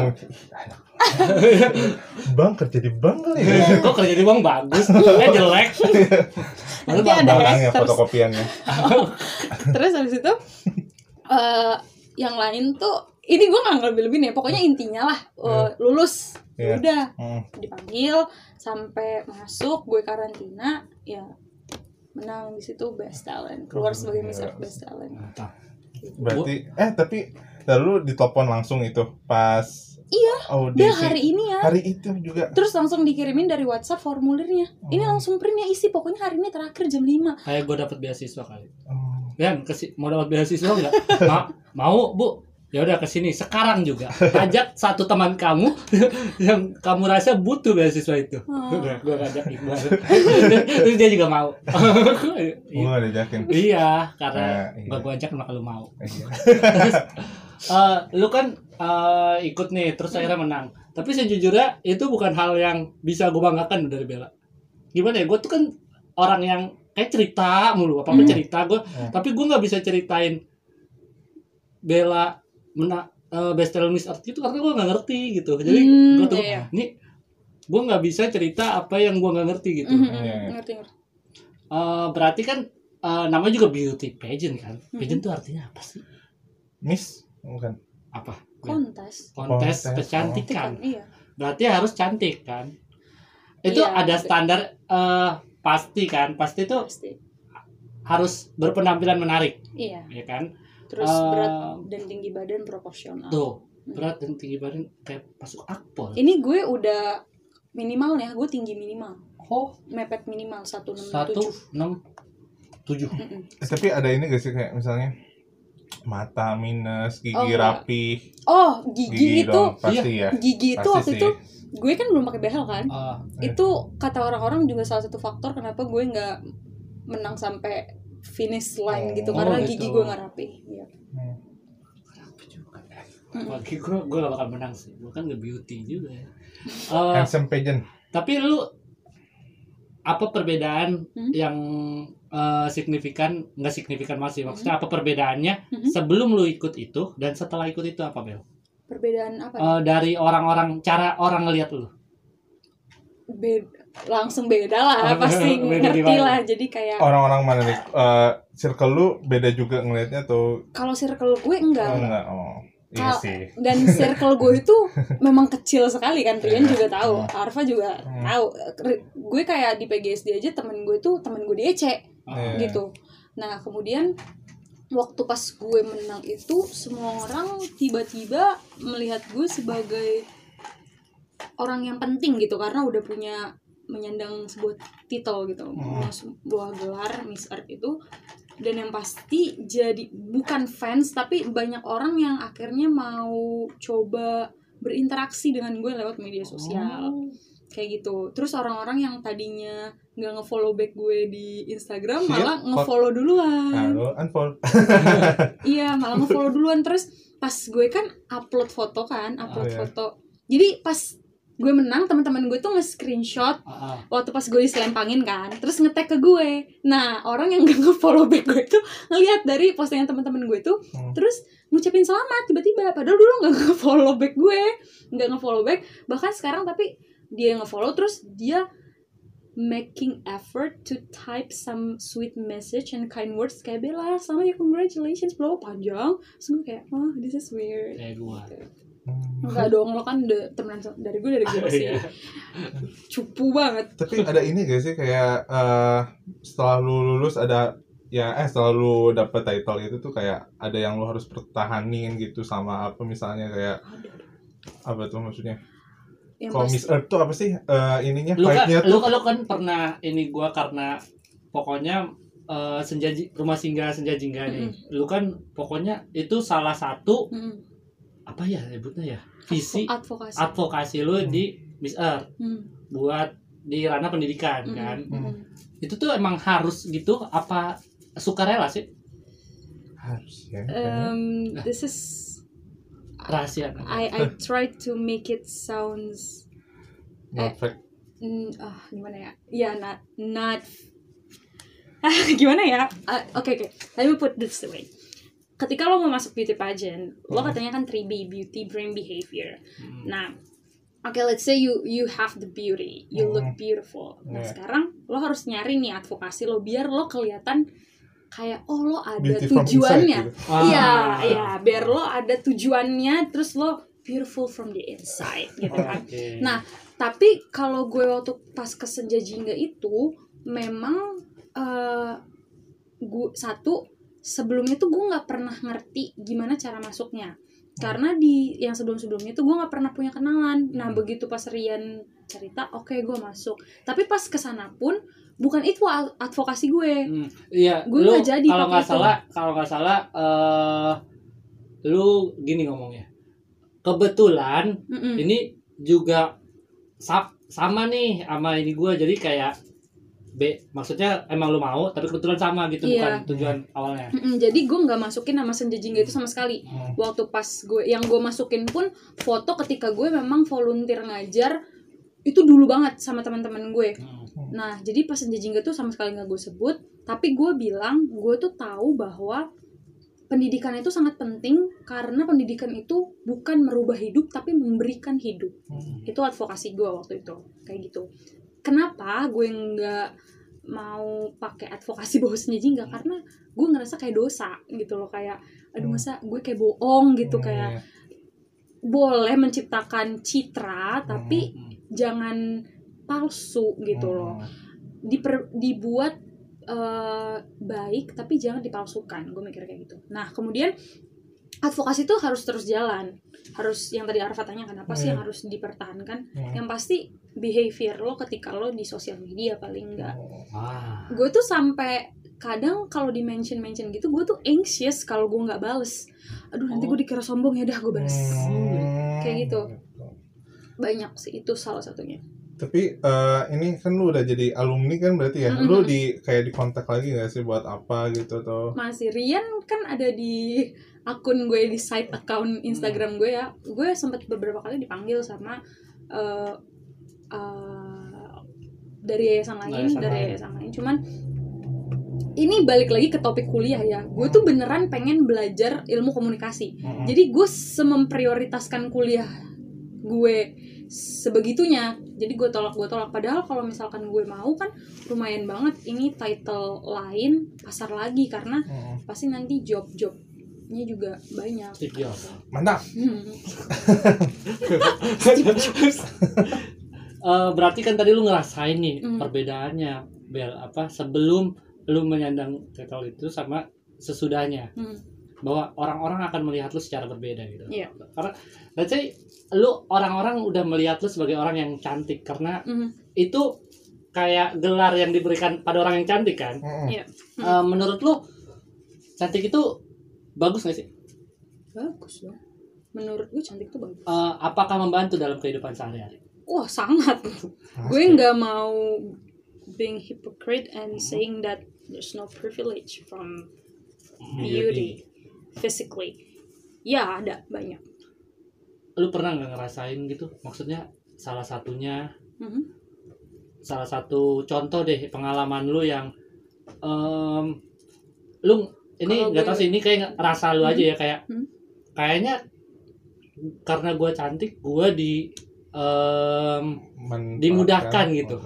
<laughs> Bang kerja di bank kali ya. kok kerja di bang bagus eh jelek Lalu Nanti ada Barangnya fotokopiannya. terus habis itu eh yang lain tuh ini gue nggak lebih lebih nih pokoknya intinya lah eh, lulus Iya. udah Hmm. dipanggil sampai masuk gue karantina ya menang di situ best talent keluar sebagai Miss Earth best talent Mantap. Berarti eh tapi lalu ditelepon langsung itu pas iya audisi. dia hari ini ya Hari itu juga. terus langsung dikirimin dari WhatsApp formulirnya ini Oh. langsung printnya isi pokoknya hari ini terakhir jam 5 kayak gue dapet beasiswa kali Oh. Yan, kesi mau dapat beasiswa nggak? <laughs> Ma mau, Bu. Ya udah ke sini sekarang juga. Ajak satu teman kamu <laughs> yang kamu rasa butuh beasiswa itu. Oh. Udah, gue ngajak Iqbal. <laughs> Terus dia juga mau. Gue gak diajakin. iya, karena Nah, iya. gue ajak maka lu mau. Iya. Terus, eh, lu kan eh, ikut nih, terus akhirnya menang. Tapi sejujurnya itu bukan hal yang bisa gue banggakan dari Bella. Gimana ya? Gue tuh kan orang yang kayak cerita mulu, apa apa Hmm. cerita gue. Hmm. Tapi gue nggak bisa ceritain Bella menang eh, Best Talent Miss Earth itu karena gue nggak ngerti gitu. Jadi Hmm, gue tuh iya, iya. ini gue nggak bisa cerita apa yang gue nggak ngerti gitu. Mhm, Iya, iya. ngerti ngerti Eh, berarti kan eh, namanya juga beauty pageant kan. Hmm. Pageant tuh artinya apa sih? Miss bukan. Apa? kontes kontes Kontes, kecantikan. iya Berarti harus cantik kan? Itu Iya, ada ada. standar eh, pasti kan? Pasti itu pasti harus berpenampilan menarik, iya ya kan? terus Eh, berat dan tinggi badan proporsional Tuh, berat dan tinggi badan kayak masuk akpol. ini gue udah minimal ya gue tinggi minimal Oh, mepet minimal 167 satu enam tujuh. Eh, tapi ada ini gak sih kayak misalnya mata minus, gigi Oh, rapi, oh gigi, gigi itu dong pasti ya. gigi itu Pasti waktu sih. itu gue kan belum pakai behel kan Ah, Iya. itu kata orang-orang juga salah satu faktor kenapa gue nggak menang sampai finish line gitu Oh, karena gitu. gigi gue nggak rapi Iya. Hmm. Bagi gue, gue gak bakal menang sih. Gue kan nge beauty juga ya. Eh, <laughs> Handsome pageant. tapi lu apa perbedaan Hmm? yang eh, signifikan nggak signifikan masih maksudnya apa perbedaannya Mhm. sebelum lu ikut itu dan setelah ikut itu apa Bel? Perbedaan apa Eh, dari orang-orang cara orang ngelihat lu Beda, langsung beda lah Oh, pasti beda ngerti gimana? lah jadi kayak Orang-orang mana nih? Eh, circle lu beda juga ngelihatnya atau kalau circle gue enggak oh, enggak? Oh, iya Kal- sih. dan circle gue itu <laughs> memang kecil sekali kan Rian juga tahu Hmm. Arfa juga Hmm. tahu gue kayak di PGSD aja temen gue tuh temen gue di EC Ah, Iya. gitu nah kemudian waktu pas gue menang itu semua orang tiba-tiba melihat gue sebagai orang yang penting gitu karena udah punya menyandang sebuah titel gitu Hmm. sebuah gelar Miss Earth itu dan yang pasti jadi bukan fans tapi banyak orang yang akhirnya mau coba berinteraksi dengan gue lewat media sosial Oh. Kayak gitu terus orang-orang yang tadinya nggak ngefollow back gue di Instagram Iya, malah ngefollow Nah, duluan lu unfollow. <laughs> iya malah ngefollow duluan terus pas gue kan upload foto kan upload Oh, iya. foto jadi pas gue menang teman-teman gue tuh nge-screenshot Ah, ah. waktu pas gue diselempangin kan terus nge-tag ke gue nah orang yang gak nge-follow back gue tuh ngeliat dari postingan teman-teman gue tuh Hmm. terus ngucapin selamat tiba-tiba padahal dulu nggak nge-follow back gue nggak nge-follow back bahkan sekarang tapi dia yang nge-follow terus dia making effort to type some sweet message and kind words kayak Bella sama ya congratulations bro. Panjang. Terus gue kayak oh this is weird. Kayak gua. Hmm. Enggak dong lo kan udah temenan sama- dari gue dari gue <laughs> sih. Iya. cupu banget. Tapi ada ini gak sih kayak eh setelah lu lulus ada ya eh setelah lu dapet title itu tuh kayak ada yang lu harus pertahanin gitu sama apa misalnya kayak apa tuh maksudnya? Yang Kalau Miss Earth tuh apa sih eh ininya lu kan fight-nya lu, tuh? lu kan pernah ini gua karena pokoknya eh, senja rumah singgah senja jingga nih. Lu kan pokoknya itu salah satu Hmm, apa ya sebutnya ya? Visi advokasi. advokasi lu Hmm. di Miss Earth. Hmm, buat di ranah pendidikan hmm, kan? Hmm. itu tuh emang harus gitu apa sukarela sih? Harus ya Um, this is rahasia I I try to make it sounds not fact mm, ah gimana ya? Ya not not ah <laughs> gimana ya? Ah, Oke oke. Let me put this away. Ketika lo mau masuk beauty pageant, lo Hmm. katanya kan 3B beauty, brain, behavior. Hmm. Nah, oke let's say you you have the beauty, you look Hmm. beautiful. Nah Yeah. sekarang lo harus nyari nih advokasi lo biar lo kelihatan kayak oh lo ada beauty tujuannya. gitu. Ah. Iya, iya, biar lo ada tujuannya, terus lo beautiful from the inside gitu kan. Oke. Nah, tapi kalau gue waktu pas ke Senja Jingga itu memang eh gue satu sebelumnya tuh gue nggak pernah ngerti gimana cara masuknya karena di yang sebelum-sebelumnya tuh gue nggak pernah punya kenalan nah Hmm. begitu pas Rian cerita oke gue masuk tapi pas ke sana pun bukan itu ad- advokasi gue Hmm, iya, Gue lu nggak jadi kalau nggak salah, kalau nggak salah, eh lu gini ngomongnya. Kebetulan Mm-mm. ini juga sa- sama nih sama ini gua jadi kayak B, maksudnya emang lu mau, tapi kebetulan sama gitu Iya. bukan tujuan awalnya. Mm-mm, jadi gue nggak masukin nama Senja Jingga itu sama sekali Hmm. waktu pas gue yang gue masukin pun foto ketika gue memang volunteer ngajar itu dulu banget sama teman-teman gue Hmm. nah jadi pas Senja Jingga tuh sama sekali nggak gue sebut tapi gue bilang gue tuh tahu bahwa pendidikan itu sangat penting karena pendidikan itu bukan merubah hidup tapi memberikan hidup Hmm. itu advokasi gue waktu itu kayak gitu kenapa gue nggak mau pakai advokasi <laughs> bawah Senja Jingga karena gue ngerasa kayak dosa gitu loh kayak aduh Hmm. masa gue kayak bohong gitu Hmm, kayak iya. boleh menciptakan citra tapi Hmm. Jangan palsu gitu loh Hmm. Diper- dibuat eh, baik tapi jangan dipalsukan gue mikir kayak gitu nah kemudian advokasi itu harus terus jalan harus yang tadi Arfa tanya kenapa sih Hmm. yang harus dipertahankan Hmm. yang pasti behavior lo ketika lo di sosial media paling enggak Oh. Wah. gue tuh sampai kadang kalau di mention mention gitu gue tuh anxious kalau gue nggak bales aduh nanti Oh. gue dikira sombong ya dah gue bales Hmm. Kayak gitu. Banyak sih itu salah satunya Tapi eh, ini kan lu udah jadi alumni kan berarti ya. Mm-mm. Lu di kayak di kontak lagi gak sih buat apa gitu atau masih Rian kan ada di akun gue di side account Instagram gue ya gue sempat beberapa kali dipanggil sama eh, eh, dari yayasan lain Yayasan dari lain. yayasan lain cuman ini balik lagi ke topik kuliah ya gue tuh beneran pengen belajar ilmu komunikasi Mm-mm. jadi gue sememprioritaskan kuliah gue sebegitunya jadi gue tolak gue tolak padahal kalau misalkan gue mau kan lumayan banget ini title lain pasar lagi karena Mm-mm. pasti nanti job jobnya juga banyak Steve Jobs. Mantap. Hmm. Eh, berarti kan tadi lu ngerasain nih Hmm. perbedaannya Bel apa sebelum lu menyandang title itu sama sesudahnya Hmm. Bahwa orang-orang akan melihat lu secara berbeda gitu. Iya. Karena let's say lu orang-orang udah melihat lu sebagai orang yang cantik karena Hmm. itu kayak gelar yang diberikan pada orang yang cantik kan. Mm-mm. Iya. Eh, menurut lu cantik itu bagus gak sih? bagus dong menurut gue cantik tuh bagus Eh, apakah membantu dalam kehidupan sehari-hari? wah sangat gue nggak mau being hypocrite and saying that there's no privilege from beauty physically ya ada banyak Lu pernah nggak ngerasain gitu? Maksudnya salah satunya Mhm. salah satu contoh deh pengalaman lu yang em, lu ini nggak tahu gue- sih ini kayak rasa lu Hmm. aja ya kayak Hmm. kayaknya karena gue cantik gue di em, Manfaatkan. Dimudahkan gitu.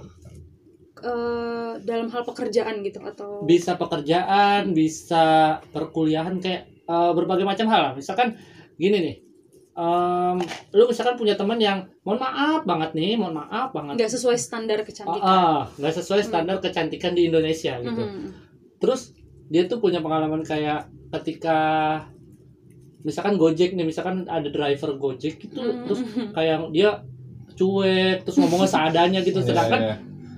Eh, dalam hal pekerjaan gitu atau bisa pekerjaan bisa perkuliahan kayak eh, berbagai macam hal misalkan gini nih em, lu misalkan punya teman yang mohon maaf banget nih mohon maaf banget nggak sesuai standar Ah, kecantikan ah, nggak sesuai standar kecantikan di Indonesia gitu Mhm. terus dia tuh punya pengalaman kayak ketika misalkan Gojek nih misalkan ada driver Gojek gitu Mhm. terus kayak dia cuek terus ngomongnya seadanya gitu Iya, sedangkan iya.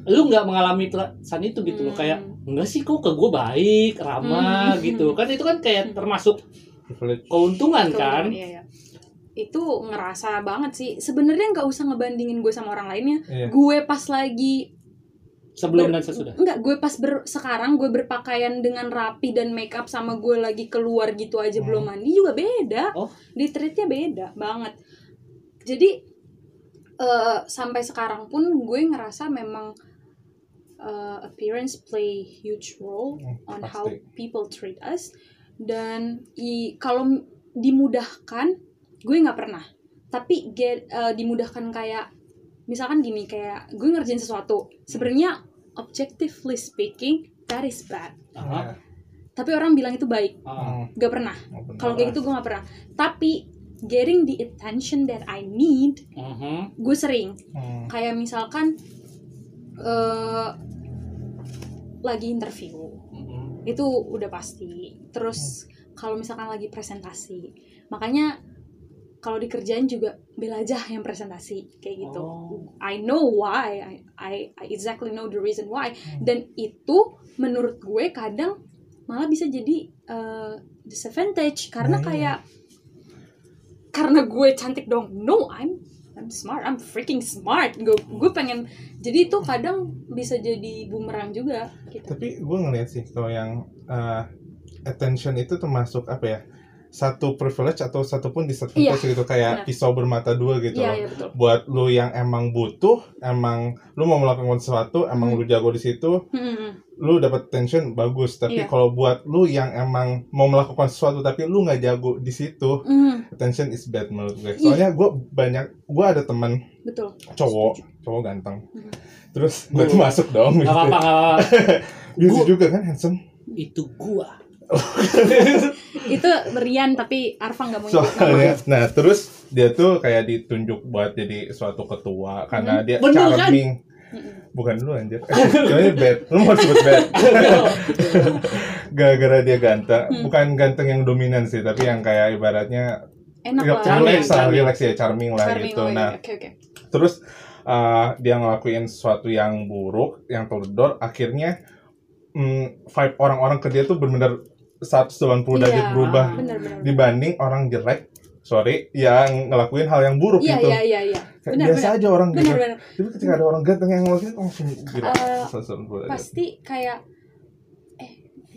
Lu nggak mengalami perasaan itu gitu loh Hmm. kayak enggak sih kok ke gue baik ramah Hmm. gitu kan itu kan kayak termasuk Privilege. keuntungan kan Keuntungan, iya, iya. itu ngerasa banget sih sebenarnya nggak usah ngebandingin gue sama orang lainnya Iya. gue pas lagi Sebelum ber- dan sesudah. enggak gue pas ber sekarang gue berpakaian dengan rapi dan make up sama gue lagi keluar gitu aja Hmm. belum mandi juga beda Oh. di treatnya beda banget jadi eh, sampai sekarang pun gue ngerasa memang eh, appearance play huge role Hmm, on pasti. how people treat us. Dan i, kalau dimudahkan gue nggak pernah. Tapi get, eh, dimudahkan kayak misalkan gini kayak gue ngerjain sesuatu. Sebenarnya objectively speaking that is bad. Aha. tapi orang bilang itu baik. Ah. Hmm, gak pernah. Kalau kayak gitu gue nggak pernah. Tapi getting the attention that I need Mhm. gue sering. Hmm, kayak misalkan eh lagi interview. Mhm. itu udah pasti. Terus kalau misalkan lagi presentasi makanya kalau dikerjain juga bela aja yang presentasi kayak gitu. Oh. I know why I, I I exactly know the reason why. Dan itu menurut gue kadang malah bisa jadi uh, disadvantage. Karena Nah, iya. kayak karena gue cantik dong. No I'm I'm smart I'm freaking smart. Gue gue pengen jadi itu kadang bisa jadi bumerang juga gitu. Tapi gue ngeliat sih kalau yang uh, attention itu termasuk apa ya satu privilege atau satu pun disadvantage gitu kayak benar. pisau bermata dua gitu iya loh iya betul buat lu yang emang butuh emang lu mau melakukan sesuatu emang Hmm. lu jago di situ Hmm, lu dapat attention bagus tapi Iya. kalau buat lu yang emang mau melakukan sesuatu tapi lu nggak jago di situ hmm, attention is bad menurut gue Iya. soalnya gue banyak gue ada teman betul cowok cowok ganteng Mhm. terus gue tuh masuk dong Gak apa-apa, gak apa-apa. <laughs> Beauty Gua- juga kan handsome Itu gua. <laughs> itu Rian tapi Arfa nggak mau soalnya nah terus dia tuh kayak ditunjuk buat jadi suatu ketua karena dia Bener kan? charming. Mm-mm. bukan lu anjir. <laughs> Namanya bad. Lu mau sebut bad? <laughs> Gara-gara dia ganteng. Hmm. bukan ganteng yang dominan sih tapi yang kayak ibaratnya enak ya, lah. Charming, relax lah charming. relax ya charming lah Charming, gitu. oh, iya. nah oke oke. terus uh, dia ngelakuin sesuatu yang buruk yang teledor akhirnya mm, vibe orang-orang ke dia tuh benar-benar 180 derajat Iya, berubah benar-benar dibanding orang jelek sorry yang ngelakuin hal yang buruk iya gitu. iya iya iya. Biasa benar. aja orang gitu benar benar. Tapi ketika ada orang ganteng yang ngelakuin langsung gila. 180 derajat. pasti kayak eh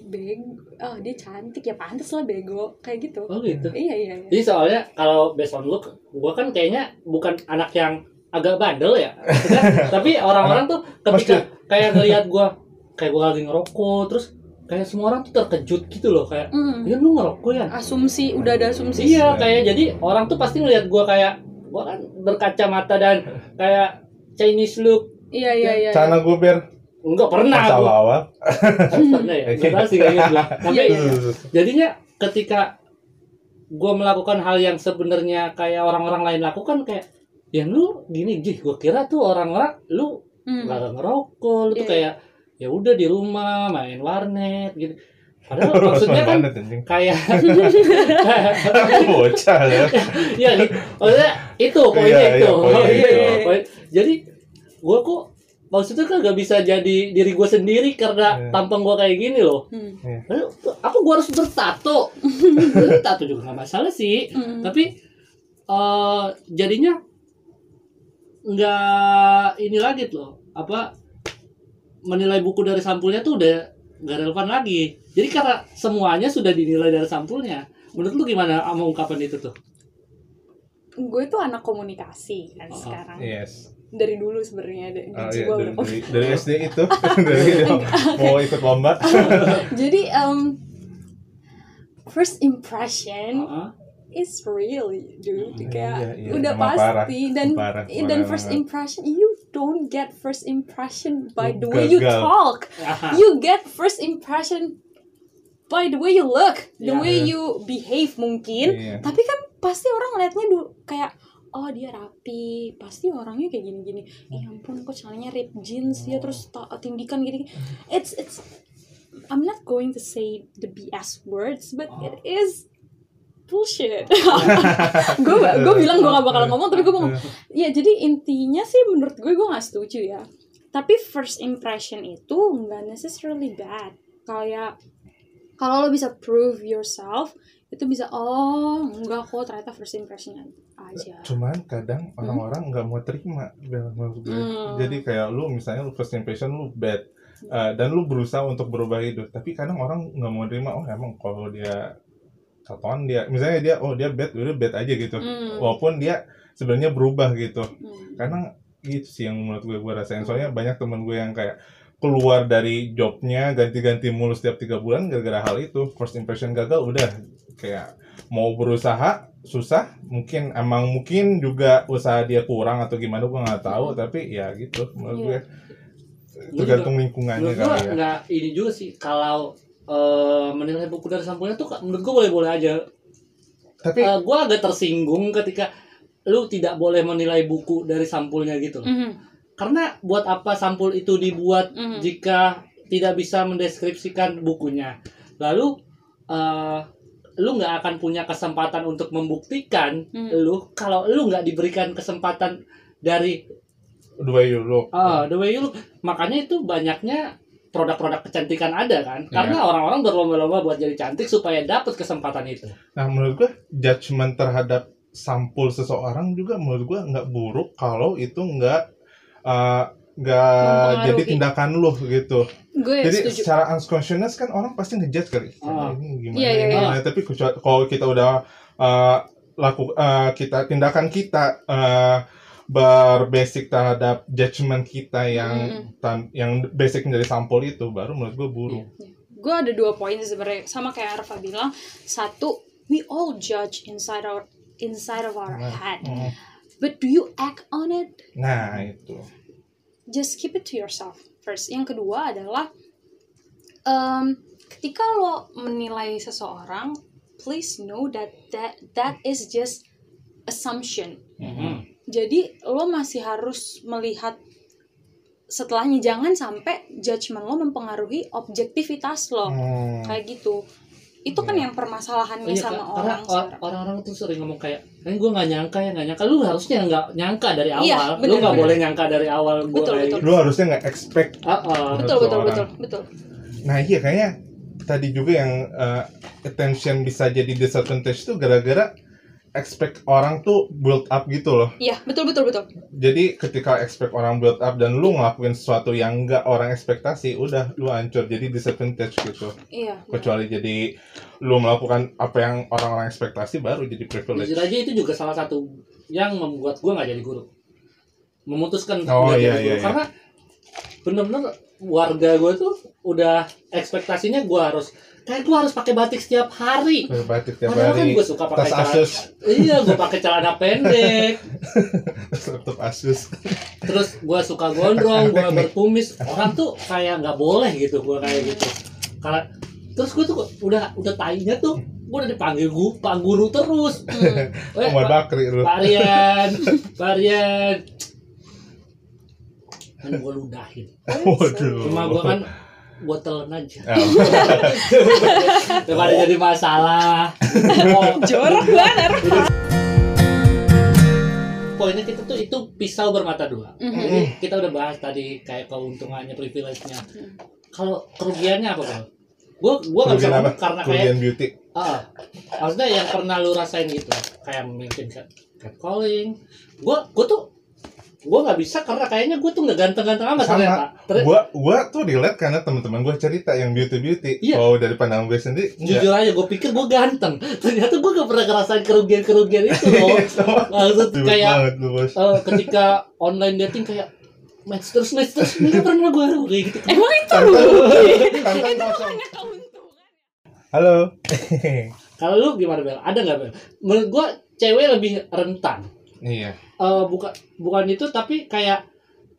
bego oh dia cantik ya pantas lah bego kayak gitu. Oh gitu. iya iya iya. Jadi soalnya kalau based on look, gua kan kayaknya bukan anak yang agak bandel ya. <laughs> Tapi orang-orang tuh ketika kayak ngelihat gua kayak gua lagi ngerokok terus kayak semua orang tuh terkejut gitu loh kayak Hmm. ya lu ngerokok ya asumsi udah ada asumsi iya kayak jadi orang tuh pasti ngelihat gua kayak gua kan berkacamata dan kayak Chinese look iya iya iya Cana gue biar enggak pernah masa gua awal <laughs> pernah ya enggak tahu sih kayaknya belum. <laughs> tapi Iya, iya. jadinya ketika gua melakukan hal yang sebenarnya kayak orang-orang lain lakukan kayak ya lu gini jih gua kira tuh orang-orang lu Hmm. nggak ngerokok lu tuh Iya. kayak ya udah di rumah main warnet gitu padahal maksudnya kan kayak <laughs> <laughs> bocah ya Iya, gitu. maksudnya itu poinnya Iya, itu. iya, poinnya Oh, iya, itu. iya, poin- Jadi gue kok maksudnya kan gak bisa jadi diri gue sendiri karena Iya. tampang gue kayak gini loh. Hmm. Lalu, Apa gue harus bertato? <laughs> Tato juga gak masalah sih. Hmm. Tapi eh jadinya nggak ini lagi loh. Apa menilai buku dari sampulnya tuh udah gak relevan lagi. Jadi karena semuanya sudah dinilai dari sampulnya. Menurut lu gimana sama ungkapan itu tuh? gue tuh anak komunikasi kan Oh, sekarang yes dari dulu sebenarnya ada Oh, iya, jiwa dari, udah dari, dari SD itu <laughs> <laughs> dari mau ikut lomba <laughs> jadi um, first impression Heeh. is real dude Iya, kayak iya, iya. udah Emang pasti parah. dan Parah, dan parah first impression you don't get first impression by the way you talk. <laughs> You get first impression by the way you look the way you behave mungkin. Tapi kan pasti orang ngeliatnya dulu kayak oh dia rapi. Pasti orangnya kayak gini-gini. Eh ampun kok celananya rip jeans ya terus ta- tindikan gini it's it's I'm not going to say the BS words but it is bullshit. <laughs> Gue gue bilang gue gak bakal ngomong tapi gue mau <laughs> ya jadi intinya sih menurut gue gue gak setuju ya. Tapi first impression itu nggak necessarily bad. Kayak kalau lo bisa prove yourself itu bisa oh enggak kok ternyata first impressionnya aja. Cuman kadang orang-orang nggak mau terima Hmm. jadi kayak lu misalnya lu first impression lu bad uh, dan lu berusaha untuk berubah itu tapi kadang orang nggak mau terima oh emang kalau dia tatoan dia misalnya dia oh dia bad udah bad aja gitu. Hmm. walaupun dia sebenarnya berubah gitu. Hmm. karena itu sih yang menurut gue gue rasain. Soalnya banyak temen gue yang kayak keluar dari jobnya ganti-ganti mulu setiap tiga bulan gara-gara hal itu. First impression gagal udah. Kayak mau berusaha susah. Mungkin emang mungkin juga usaha dia kurang atau gimana gue nggak tahu. Tapi ya gitu menurut Iya. gue. Tergantung lingkungannya kali ya. nggak ini juga sih kalau eh, menilai buku dari sampulnya tuh menurut gua boleh-boleh aja tapi Eh, gua agak tersinggung ketika lu tidak boleh menilai buku dari sampulnya gitu Mhm. karena buat apa sampul itu dibuat Mhm. jika tidak bisa mendeskripsikan bukunya lalu eh, lu nggak akan punya kesempatan untuk membuktikan Hmm. lu kalau lu nggak diberikan kesempatan dari dua euro ah the way you look makanya itu banyaknya produk-produk kecantikan ada kan Iya. karena orang-orang berlomba-lomba buat jadi cantik supaya dapat kesempatan itu Nah menurut gue judgement terhadap sampul seseorang juga menurut gue nggak buruk kalau itu nggak uh, nggak jadi tindakan lu gitu. gue jadi setuju secara unconscious kan orang pasti ngejudge kali. Ah. ini gimana? Iya, iya, ini iya. gimana?" Tapi kecuali- kalau kita udah uh, laku uh, kita tindakan kita uh, berbasic terhadap judgement kita yang Mm-mm. tan- yang basic dari sampul itu baru menurut gue buruk. gue ada dua poin sebenarnya sama kayak Arfa bilang satu we all judge inside our inside of our Nah, head mm. but do you act on it Nah itu. just keep it to yourself first yang kedua adalah em, ketika lo menilai seseorang please know that that that is just assumption Mhm. Jadi lo masih harus melihat setelahnya jangan sampai judgement lo mempengaruhi objektivitas lo Hmm. kayak gitu itu kan Iya. yang permasalahannya Iya, sama Kak. orang orang-orang tuh sering ngomong kayak, "Eh, gue nggak nyangka ya, nggak nyangka." Lu harusnya nggak nyangka dari awal. Iya, lu bener, nggak bener. boleh nyangka dari awal gue Betul, kayak betul. Lu harusnya nggak expect Ah, ah. betul betul seseorang. betul betul Nah iya kayaknya tadi juga yang uh, attention bisa jadi disadvantage itu gara-gara expect orang tuh build up gitu loh. iya betul betul betul Jadi ketika expect orang build up dan lu ngelakuin sesuatu yang enggak orang ekspektasi, udah lu hancur jadi disadvantage gitu. iya Kecuali jadi lu melakukan apa yang orang-orang ekspektasi baru jadi privilege. Jujur aja itu juga salah satu yang membuat gue nggak jadi guru. Memutuskan Oh, iya, jadi guru iya, iya. karena bener-bener warga gue tuh udah ekspektasinya gue harus kayak gue harus pakai batik setiap hari. Batik tiap Padahal kan hari, gue suka pakai celana. Asus, Iya, gue pakai celana pendek. <laughs> laptop Asus. terus gua suka gondrong gua berkumis orang tuh kayak nggak boleh gitu gua kayak gitu karena terus gua tuh udah udah tainya tuh gua udah dipanggil guru pak guru terus <laughs> Hmm. eh, Umar Pak- Bakri lu. Pak Rian <laughs> Pak Rian kan gua ludahin Waduh. cuma gua kan gua telan aja Ah, <laughs> daripada jadi masalah oh, <laughs> jorok banget poinnya kita tuh itu pisau bermata dua Mhm. Jadi kita udah bahas tadi kayak keuntungannya, privilege-nya. Kalau kerugiannya apa bang? Gue gue nggak bisa apa? karena kayak Kerugian beauty. ah, maksudnya yang pernah lu rasain gitu, kayak mungkin cat catcalling. Gue gue tuh gue nggak bisa karena kayaknya gue tuh nggak ganteng-ganteng amat Sama. ternyata. Ter- Gua gua tuh relate karena teman-teman gua cerita yang beauty beauty. Iya. Oh dari pandangan gue sendiri enggak. Jujur aja gue pikir gue ganteng, ternyata gue gak pernah ngerasain kerugian-kerugian itu loh. <laughs> Sama. Maksud kayak banget lu bos. eh, ketika online dating kayak match terus match terus nggak <laughs> pernah gue rugi gitu. emang itu itu hanya keuntungan Halo. Kalau lu gimana Bel? Ada nggak Bel? Menurut gua cewek lebih rentan. Iya. Eh bukan bukan itu tapi kayak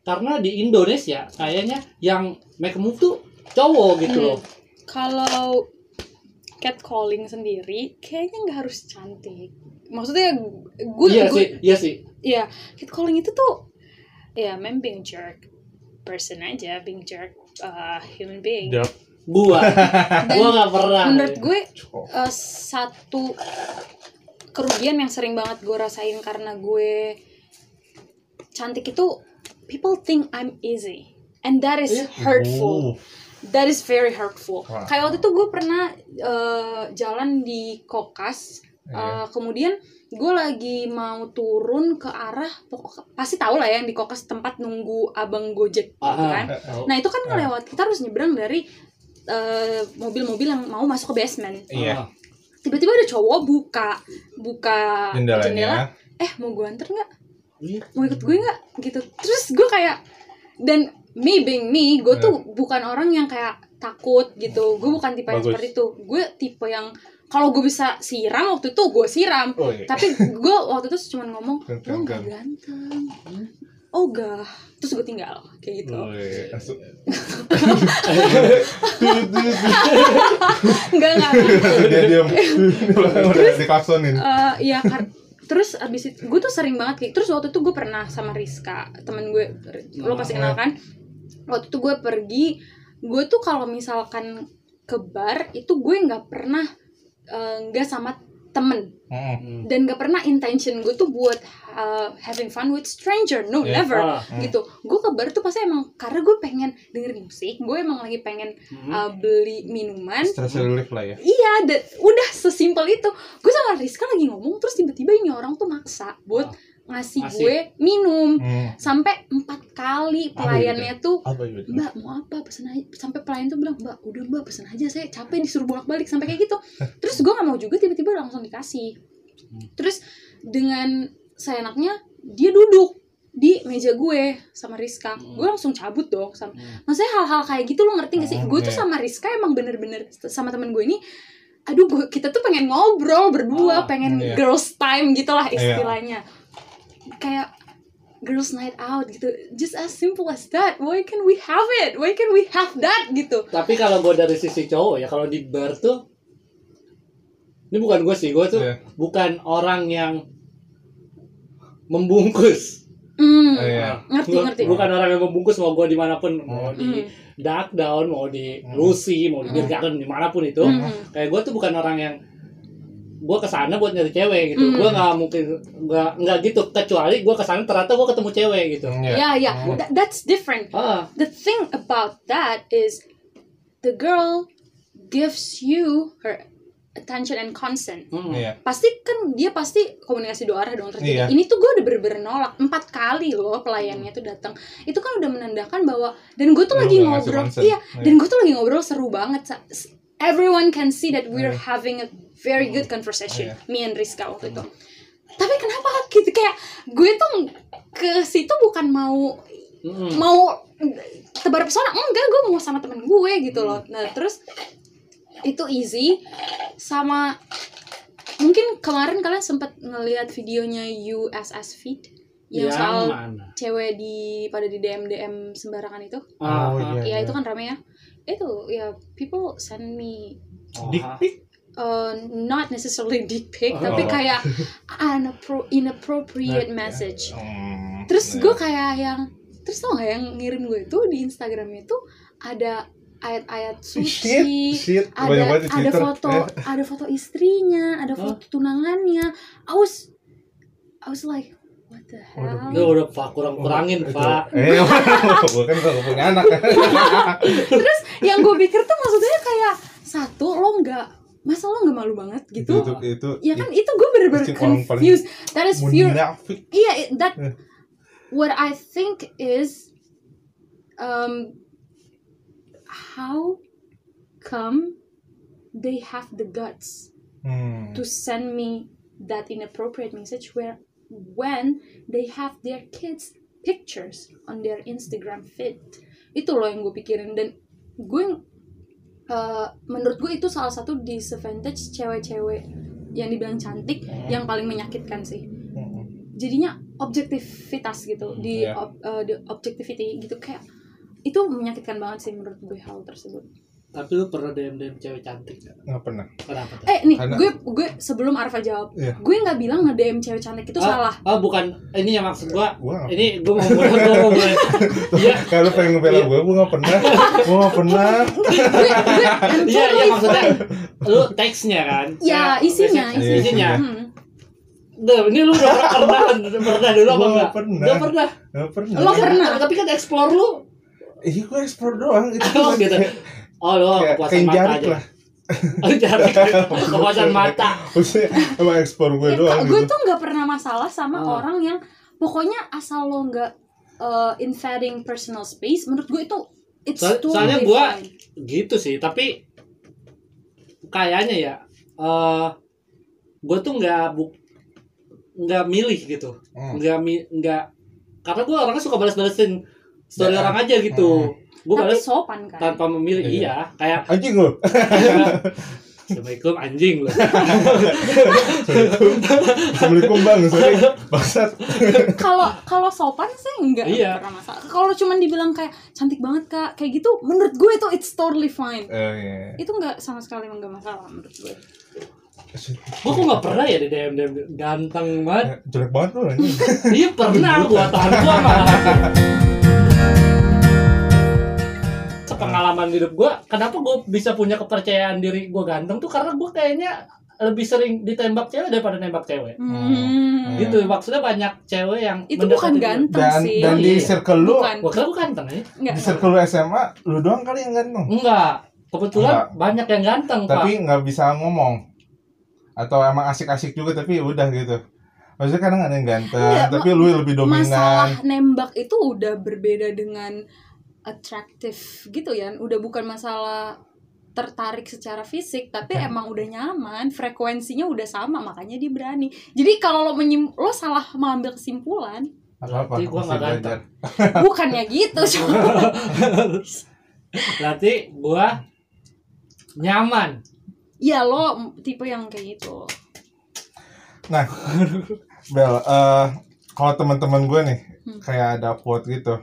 karena di Indonesia kayaknya yang make move tuh cowok gitu Hmm. loh. kalau catcalling sendiri kayaknya nggak harus cantik maksudnya gue iya gue sih, iya sih. Iya, catcalling itu tuh ya memang being jerk person aja, being jerk uh, human being. Jawab. <laughs> Gua, Dan gua nggak pernah. menurut gue uh, satu kerugian yang sering banget gue rasain karena gue cantik itu people think I'm easy and that is hurtful. Uh, That is very hurtful. Kayak waktu itu gue pernah uh, jalan di Kokas Iya. Uh, kemudian gue lagi mau turun ke arah pokok pasti tahu lah ya yang di kokes tempat nunggu abang gojek gitu Ah, kan tahu. nah itu kan Ah. ngelewat kita harus nyebrang dari uh, mobil-mobil yang mau masuk ke basement Iya. Tiba-tiba ada cowok buka buka jendela Jendelanya. eh mau gue anter nggak? Iya. mau ikut gue nggak? Gitu. Terus gue kayak dan me being me gue tuh bukan orang yang kayak takut gitu. Gue bukan tipe yang seperti itu. Gue tipe yang kalau gue bisa siram waktu itu gue siram. Oh iya. tapi gue waktu itu cuma ngomong lo nggak ganteng oh gak terus gue tinggal kayak gitu. Oh, iya. Langsung- <laughs> enggak enggak dia diam. Udah Eh, iya kan terus abis itu gue tuh sering banget kayak terus waktu itu gue pernah sama Rizka temen gue lo pasti kenal kan? Waktu itu gue pergi gue tuh kalau misalkan ke bar itu gue nggak pernah eh, nggak sama temen. Hmm. dan gak pernah intention gue tuh buat uh, having fun with stranger no Iya. never Ah, gitu gue ke bar tuh pasti emang karena gue pengen dengerin musik gue emang lagi pengen hmm. uh, beli minuman stress relief lah ya Iya, udah sesimpel itu. Gue sama Rizka lagi ngomong terus tiba-tiba ini orang tuh maksa buat ngasih Ngasih. gue minum. Hmm. Sampai empat kali Apa pelayannya tuh, apa itu Mbak mau apa pesen aja. Sampai pelayan tuh bilang, Mbak udah Mbak pesen aja saya capek disuruh bolak-balik sampai kayak gitu. <laughs> Terus gue nggak mau juga tiba-tiba langsung dikasih. Terus dengan seenaknya dia duduk di meja gue sama Rizka. Gue langsung cabut dong sama Hmm. maksudnya hal-hal kayak gitu lo ngerti gak sih Hmm, gue tuh sama Rizka emang bener-bener sama temen gue ini aduh gue kita tuh pengen ngobrol berdua pengen iya. girls time gitulah Iya. istilahnya kayak girls night out gitu just as simple as that why can we have it why can we have that gitu Tapi kalau gue dari sisi cowok ya, kalau di bar tuh, ini bukan gue sih, gue tuh Iya. bukan orang yang membungkus. hmm, Iya. ngerti ngerti Bukan orang yang membungkus mau gue di mana pun, mau di Hmm. dark down, mau di Lucy, mau di Beer Garden, di mana pun itu. Hmm. Kayak gue tuh bukan orang yang gue ke sana buat nyari cewek gitu. Hmm. Gue nggak mungkin nggak nggak gitu. Kecuali gue ke sana ternyata gue ketemu cewek gitu. Iya. ya ya Hmm. That- that's different Ah, the thing about that is the girl gives you her attention and consent mm. Iya. pasti kan dia pasti komunikasi dua arah dong terjadi. Iya. Ini tuh gue udah bener-bener nolak empat kali loh pelayannya tuh datang. Itu kan udah menandakan bahwa dan gue tuh Lu lagi ngobrol, iya. Iya. Dan gue tuh lagi ngobrol seru banget. Everyone can see that we're Iya. having a very good conversation, Iya. me and Rizka waktu itu. Tapi kenapa gitu kayak gue tuh ke situ bukan mau Mm. mau tebar pesona enggak gue mau sama temen gue gitu loh nah terus itu easy sama mungkin kemarin kalian sempat ngelihat videonya USS Feed yang Yang soal mana? cewek di pada di DM DM sembarangan itu Ah, Oh, ah. iya. ya itu kan rame ya itu ya people send me Dick Ah. pic uh, not necessarily dick pic Oh. tapi kayak <laughs> inappro- inappropriate Nah, message Hmm. terus Iya. gue kayak yang terus tau gak yang ngirim gue itu di Instagram itu ada ayat-ayat shit suci shit ada banyak ada foto Eh, ada foto istrinya ada foto tunangannya. I was I was like what the hell? Udah pak kurang-kurangin Itu. pak. eh <laughs> gue kan gak punya anak. <laughs> Terus yang gue pikir tuh maksudnya kayak satu lo nggak masa lo nggak malu banget itu gitu? Itu itu ya kan itu gue bener-bener Itu orang paling confused. That is fear. munafik. Iya, that Eh. what I think is um how come they have the guts hmm. to send me that inappropriate message where when they have their kids pictures on their Instagram feed itu loh yang gue pikirin dan gue uh, menurut gue itu salah satu disadvantage cewek-cewek yang dibilang cantik yang paling menyakitkan sih Hmm. jadinya objektivitas gitu di, Iya. ob- eh, di objectivity gitu kayak itu menyakitkan banget sih menurut gue hal tersebut. Tapi lu pernah DM DM cewek cantik gak? nggak pernah Kenapa? Eh nih Karena- gue gue sebelum Arfa jawab, Iya. gue nggak bilang nge DM cewek cantik itu Ah, salah. Ah bukan, ini yang maksud. Gua nggak Ini gua mau mulai, gua mau mulai. <laughs> Iya, kalau pengen ngebela gue gue nggak pernah gue nggak pernah gue gue I'm <laughs> iya, iya maksudnya lu teksnya kan? Ya Kayak isinya Iya, isinya. isinya. Hmm. Duh, ini lu udah pernah pernah dulu apa enggak? nggak pernah. Udah pernah. pernah Lo pernah? Tapi kan explore lu. Iya gue explore doang itu Oh gitu. Oh kayak kepuasan mata jarik aja. lah cari <laughs> kepuasan mata maksudnya emang ekspor gue Ya, doang gue gitu tuh nggak pernah masalah sama Ah. orang yang pokoknya asal lo nggak uh, invading personal space menurut gue itu it's So- totally soalnya gua- fine. gitu sih tapi kayaknya ya eh gue tuh nggak bu nggak milih gitu Hmm. nggak mi nggak karena gue orangnya suka balas-balasin story orang aja gitu. Gue tapi balas sopan kan? tanpa memilih Iya. iya kayak anjing lo <laughs> assalamualaikum anjing loh <laughs> assalamualaikum bang. Sorry. Bangsat. Kalau kalau sopan sih nggak Iya. pernah masalah. Kalau cuman dibilang kayak cantik banget kak kayak gitu menurut gue itu it's totally fine. Eh, iya. itu nggak sama sekali nggak masalah menurut gue gue kok nggak pernah ya di DM DM ganteng banget. Ya, jelek banget lo anjing. <laughs> Iya pernah gua tahan gua malah sepengalaman hidup gua kenapa gua bisa punya kepercayaan diri gua ganteng tuh? Karena gua kayaknya lebih sering ditembak cewek daripada nembak cewek. Hmm. Iya. gitu maksudnya banyak cewek yang itu bukan ganteng dan sih. dan di Iya. circle lu bukan. Gua kira gua ganteng ya nggak. Di circle lu SMA lu doang kali yang ganteng. Enggak. Kebetulan Enggak. banyak yang ganteng tapi pak nggak bisa ngomong atau emang asik-asik juga tapi udah gitu. Maksudnya kadang ada yang ganteng Enggak, tapi lu lebih dominan. masalah nembak itu udah berbeda dengan atraktif gitu ya udah bukan masalah tertarik secara fisik tapi Oke. emang udah nyaman frekuensinya udah sama makanya dia berani. Jadi kalau lo menyim lo salah mengambil kesimpulan apa? Gua nggak ganteng. <laughs> bukannya gitu <laughs> berarti gua nyaman ya lo tipe yang kayak gitu <laughs> Bel eh kalau teman-teman gue nih Hmm. kayak ada quote gitu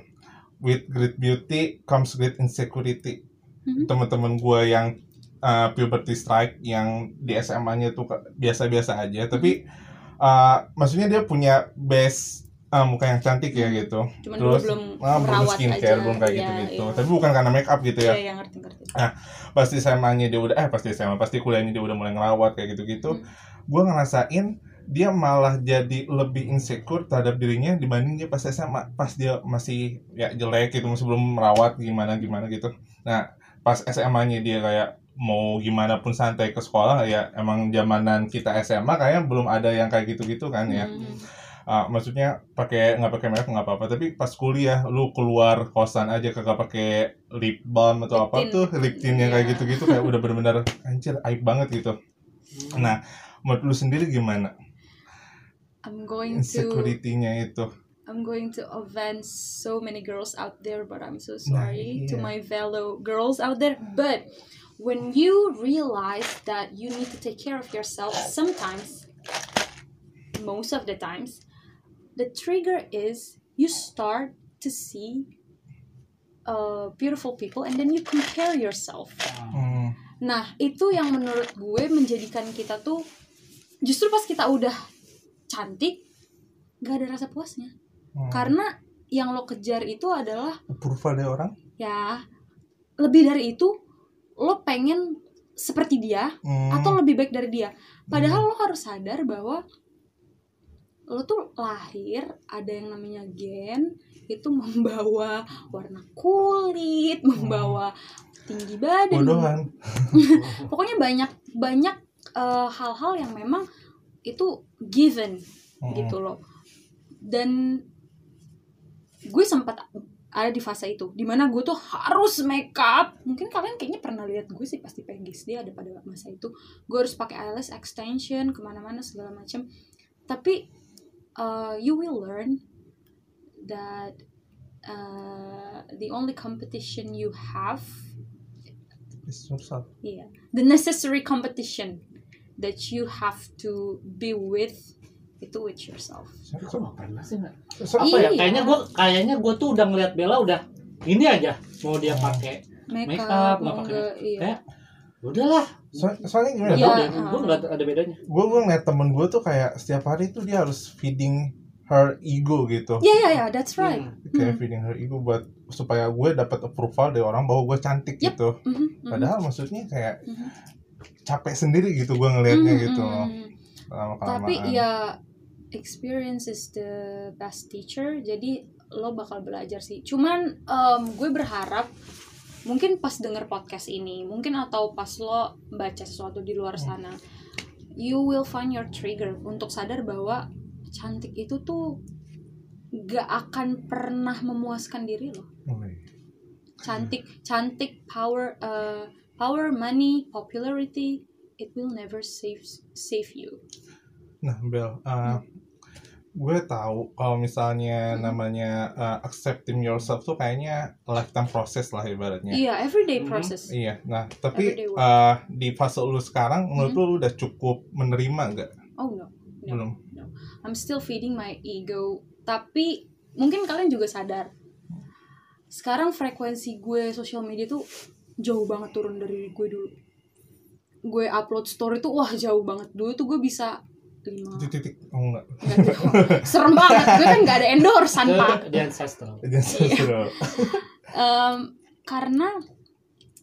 with great beauty comes great insecurity Mhm. teman-teman gue yang eh, puberty strike yang di SMA-nya tuh biasa-biasa aja tapi eh, maksudnya dia punya base eh, muka yang cantik ya gitu. Cuman Terus, belum ah, belum skincare aja. belum kayak Iya, gitu-gitu. iya. tapi bukan karena make up gitu ya. Iya, iya, ngerti ngerti. Pasti SMA-nya dia udah eh pasti SMA pasti kuliahnya dia udah mulai ngerawat kayak gitu-gitu Hmm. gue ngerasain dia malah jadi lebih insecure terhadap dirinya dibanding dia pas SMA pas dia masih ya jelek gitu masih belum merawat gimana gimana gitu. Nah pas SMA-nya dia kayak mau gimana pun santai ke sekolah ya emang zamanan kita SMA kayaknya belum ada yang kayak gitu-gitu kan ya. Hmm. Ah, maksudnya pakai nggak pakai up nggak apa-apa tapi pas kuliah lu keluar kosan aja kagak pakai lip balm atau Lip apa tint. tuh lip tint yang kayak Iya. gitu-gitu kayak udah bener-bener anjir aib banget gitu nah menurut lu sendiri gimana I'm going to insecurity-nya itu I'm going to offend so many girls out there, but I'm so Nah, sorry to iya. my fellow girls out there. But when you realize that you need to take care of yourself, sometimes, most of the times, the trigger is you start to see uh, beautiful people and then you compare yourself. Hmm, Nah, itu yang menurut gue menjadikan kita tuh justru pas kita udah cantik, gak ada rasa puasnya. Hmm. karena yang lo kejar itu adalah approval dari orang? Ya lebih dari itu lo pengen seperti dia Hmm, atau lebih baik dari dia. Padahal lo harus sadar bahwa lo tuh lahir ada yang namanya gen itu membawa warna kulit membawa tinggi badan bodohan <laughs> pokoknya banyak banyak eh, hal-hal yang memang itu given Hmm. gitu loh. Dan gue sempat ada di fase itu di mana gue tuh harus make up. Mungkin kalian kayaknya pernah lihat gue sih pasti PGS dia ada pada masa itu. Gue harus pakai eyelash extension ke mana-mana segala macam tapi uh, you will learn that uh, the only competition you have It's yourself. Yeah, the necessary competition that you have to be with itu with yourself. Nggak pernah sih nggak? So- Apa ya? Iya. Kayaknya gue kayaknya gue tuh udah ngeliat Bella udah ini aja mau dia Oh. pakai. Make, Make up, up, mau nggak pakai- iya. Kayak, Udahlah. so- soalnya gimana? Iya, uh. Gue nggak ada bedanya. Gue gue ngeliat temen gue tuh kayak setiap hari tuh dia harus feeding her ego gitu. Yeah, yeah, yeah, that's right. Hmm. Kayak Hmm. feeding her ego buat supaya gue dapat approval dari orang bahwa gue cantik Yep. gitu. Mhm, mhm, Padahal maksudnya kayak mhm. capek sendiri gitu gue ngelihatnya gitu mhm, loh. mhm. Lama-kelamaan. Tapi ya experience is the best teacher. Jadi lo bakal belajar sih. Cuman em, gue berharap mungkin pas denger podcast ini mungkin atau pas lo baca sesuatu di luar sana you will find your trigger untuk sadar bahwa cantik itu tuh gak akan pernah memuaskan diri lo. Oh, iya. cantik cantik power uh, power money popularity it will never save save you. Nah, Bel, uh, gue tahu kalau misalnya Hmm. namanya uh, accepting yourself tuh kayaknya lifetime process lah ibaratnya. iya everyday Mhm. process Iya, nah tapi uh, di fase lu sekarang menurut Mhm. lu udah cukup menerima nggak? oh no No. Belum. I'm still feeding my ego tapi mungkin kalian juga sadar sekarang frekuensi gue sosial media tuh jauh banget turun dari gue dulu gue upload story tuh wah jauh banget dulu tuh gue bisa lima Titik-titik, oh enggak. Serem banget gue kan nggak ada endorsean pak di ancestral. Em, karena